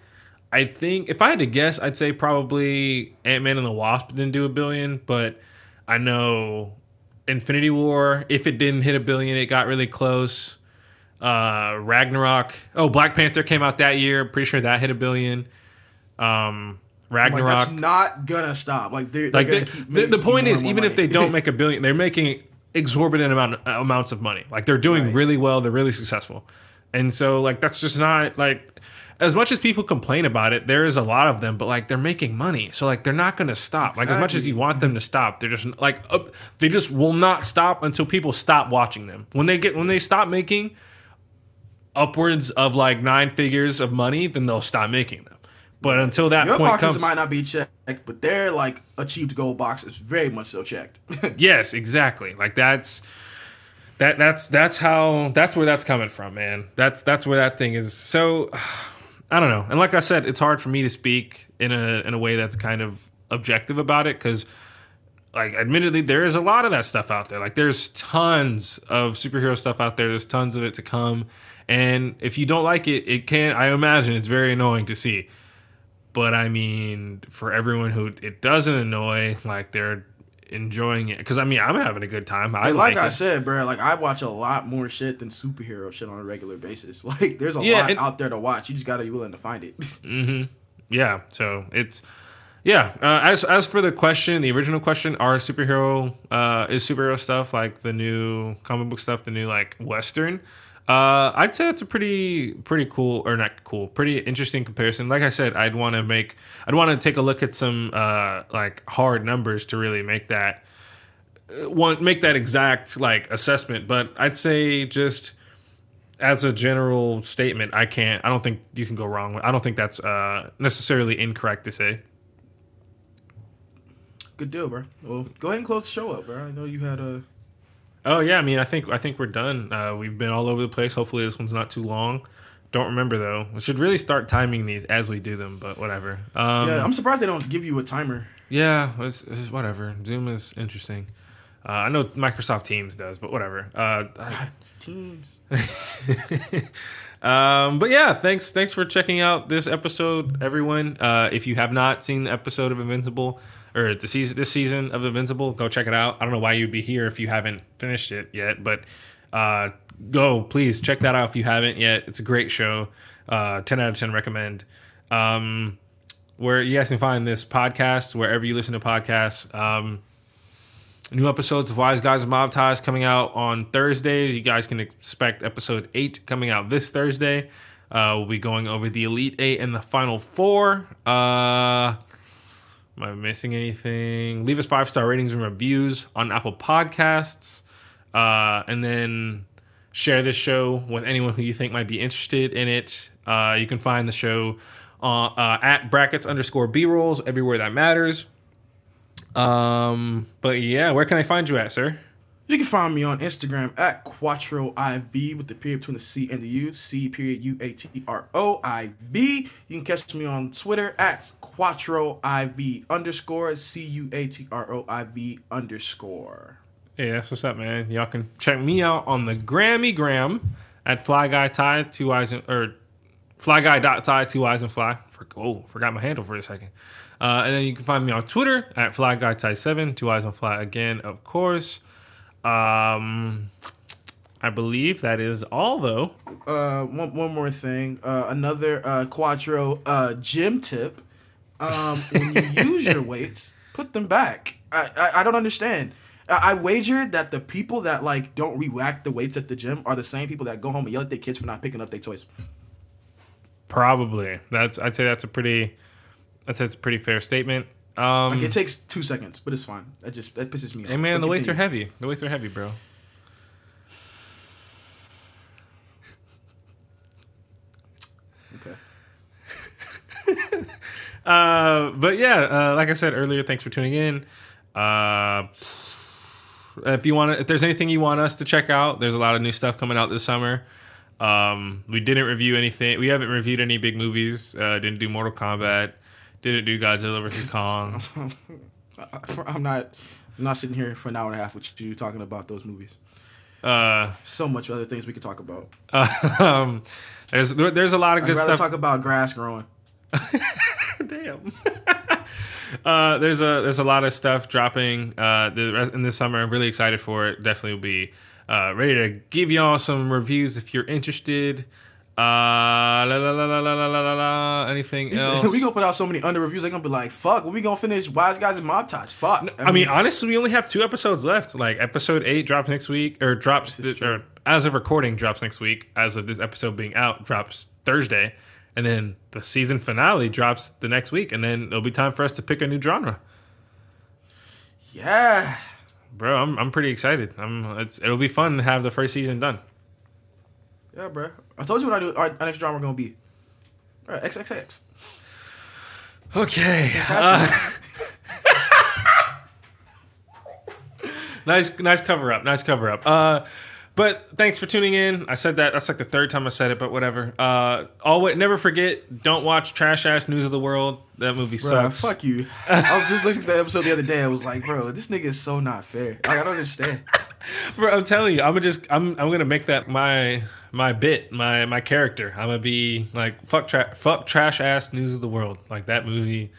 I think if I had to guess, I'd say probably Ant Man and the Wasp didn't do a billion, but I know Infinity War. If it didn't hit a billion, it got really close. Uh, Ragnarok. Oh, Black Panther came out that year. Pretty sure that hit a billion. Um, like Ragnarok that's not gonna stop. Like, they're, they're like the, keep the, point is even if they don't *laughs* make a billion they're making exorbitant amount amounts of money like they're doing Right. really well they're really successful and so like that's just not like as much as people complain about it there is a lot of them but like they're making money so like they're not going to stop like as much as you want them to stop they're just like uh, they just will not stop until people stop watching them when they get when they stop making upwards of like nine figures of money then they'll stop making them but until that your point boxes comes might not be checked, but they're like achieved gold boxes, very much so checked. *laughs* Yes, exactly. Like that's that that's that's how that's where that's coming from, man. That's that's where that thing is. So *sighs* I don't know. And like I said, it's hard for me to speak in a in a way that's kind of objective about it cuz like admittedly there is a lot of that stuff out there. Like there's tons of superhero stuff out there. There's tons of it to come. And if you don't like it, it can. I imagine it's very annoying to see. But I mean, for everyone who it doesn't annoy, like they're enjoying it. Because I mean, I'm having a good time. I Like, like, like I it. said, bro, like I watch a lot more shit than superhero shit on a regular basis. *laughs* Like there's a Yeah, lot and- out there to watch. You just gotta be willing to find it. *laughs* Mhm. Yeah, so it's yeah. Uh, as as for the question, the original question, are superhero uh, is superhero stuff like the new comic book stuff, the new like western? Uh, I'd say that's a pretty pretty cool or not cool, pretty interesting comparison. Like I said, I'd want to make I'd want to take a look at some uh, like hard numbers to really make that uh, one make that exact like assessment. But I'd say just as a general statement, I can't. I don't think you can go wrong. I don't think that's uh, necessarily incorrect to say. Good deal, bro. Well, go ahead and close the show up, bro. I know you had a. Oh yeah, I mean, I think I think we're done. Uh, we've been all over the place. Hopefully, this one's not too long. Don't remember though. We should really start timing these as we do them, but whatever. Um, Yeah, I'm surprised they don't give you a timer. Yeah, it's, it's whatever. Zoom is interesting. Uh, I know Microsoft Teams does, but whatever. Uh, Teams. *laughs* um, but yeah, thanks thanks for checking out this episode, everyone. Uh, if you have not seen the episode of Invincible or the season this season of Invincible, go check it out. I don't know why you'd be here if you haven't finished it yet, but uh, go please check that out if you haven't yet. It's a great show. Uh, ten out of ten recommend. Um, where you guys can find this podcast wherever you listen to podcasts. Um, New episodes of Wise Guys and Mob Ties coming out on Thursdays. You guys can expect episode eight coming out this Thursday. Uh, we'll be going over the Elite Eight and the Final Four. Uh, am I missing anything? Leave us five star ratings and reviews on Apple Podcasts. Uh, and then share this show with anyone who you think might be interested in it. Uh, you can find the show uh, uh, at brackets underscore B rolls everywhere that matters. Um, but yeah, where can I find you at, sir? You can find me on Instagram at Cuatro IV with the period between the C and the U. C period U A T R O I V. You can catch me on Twitter at Cuatro IV underscore C U A T R O I V underscore. Hey, that's what's up, man. Y'all can check me out on the Grammy Gram at Fly Guy Tie, two eyes and, or Fly Guy dot tie, two eyes and fly. For, oh, forgot my handle for a second. Uh, and then you can find me on Twitter at Fly Guy Tie seven, two eyes on fly again, of course. Um, I believe that is all though. Uh, one, one more thing. Uh, another uh, Cuatro uh, gym tip. Um, when you *laughs* use your weights, put them back. I, I, I don't understand. I, I wager that the people that like don't re-whack the weights at the gym are the same people that go home and yell at their kids for not picking up their toys. Probably. That's I'd say that's a pretty that's that's a pretty fair statement. Um, Like it takes two seconds, but it's fine. That just that pisses me off. Hey man, But the weights are heavy. The weights are heavy, bro. Okay. *laughs* Uh, but yeah, uh, like I said earlier, thanks for tuning in. Uh, if you want if there's anything you want us to check out, there's a lot of new stuff coming out this summer. Um, we didn't review anything. We haven't reviewed any big movies. Uh, didn't do Mortal Kombat. Didn't do Godzilla vs Kong. *laughs* I'm not I'm not sitting here for an hour and a half with you talking about those movies. Uh, So much other things we could talk about. um, there's there's a lot of I'd good stuff. talk about grass growing. *laughs* Damn. *laughs* uh, there's a there's a lot of stuff dropping uh, the rest, in this summer. I'm really excited for it. Definitely will be uh, ready to give y'all some reviews if you're interested. Uh, la, la, la, la, la, la, la, la. Anything else? *laughs* we gonna put out so many under reviews. They're gonna be like, "Fuck, when we gonna finish Wise Guys and Mob Ties?" Fuck. I mean, honestly, we only have two episodes left. Like episode eight drops next week, or drops or as of recording drops next week. As of this episode being out, drops Thursday, and then the season finale drops the next week, and then it'll be time for us to pick a new genre. yeah. Bro, I'm I'm pretty excited. I'm it's it'll be fun to have the first season done. Yeah, bro. I told you what I do. Our, our next drama gonna be. All right, XXX. Okay. Uh, *laughs* nice nice cover up. Nice cover up. Uh but thanks for tuning in. I said that that's like the third time I said it, but whatever. Uh always never forget, don't watch trash ass news of the world. That movie Bro, sucks. fuck you. *laughs* I was just listening to that episode the other day. I was like, bro, this nigga is so not fair. Like, I don't understand. Bro, I'm telling you, I'm gonna just I'm I'm gonna make that my my bit, my my character. I'm gonna be like fuck tra- fuck trash ass news of the world, like that movie,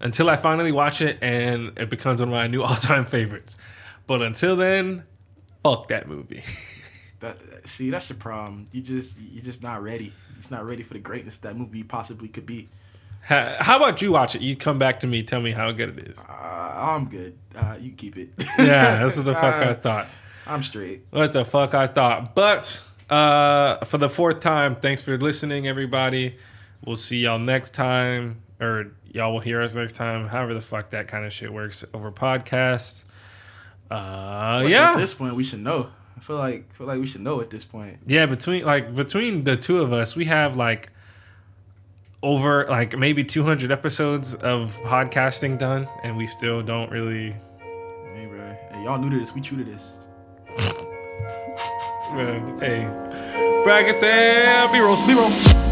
until I finally watch it and it becomes one of my new *laughs* all time favorites. But until then, fuck that movie. *laughs* That see, that's the problem. You just you're just not ready. It's not ready for the greatness that movie possibly could be. how, how about you watch it? You come back to me, tell me how good it is. Uh, I'm good. Uh, you keep it. Yeah, that's what *laughs* the fuck I Uh, thought. I'm straight. What the fuck I thought. But uh for the fourth time, thanks for listening, everybody. We'll see y'all next time. Or y'all will hear us next time. However the fuck that kind of shit works over podcast. Uh yeah. At this point, we should know. I feel like feel like we should know at this point. yeah, between like between the two of us, we have like over like maybe 200 episodes of podcasting done and we still don't really Hey, bro. Hey, y'all new to this. We true to this. *laughs* hey. Bracket eh, B rolls B rolls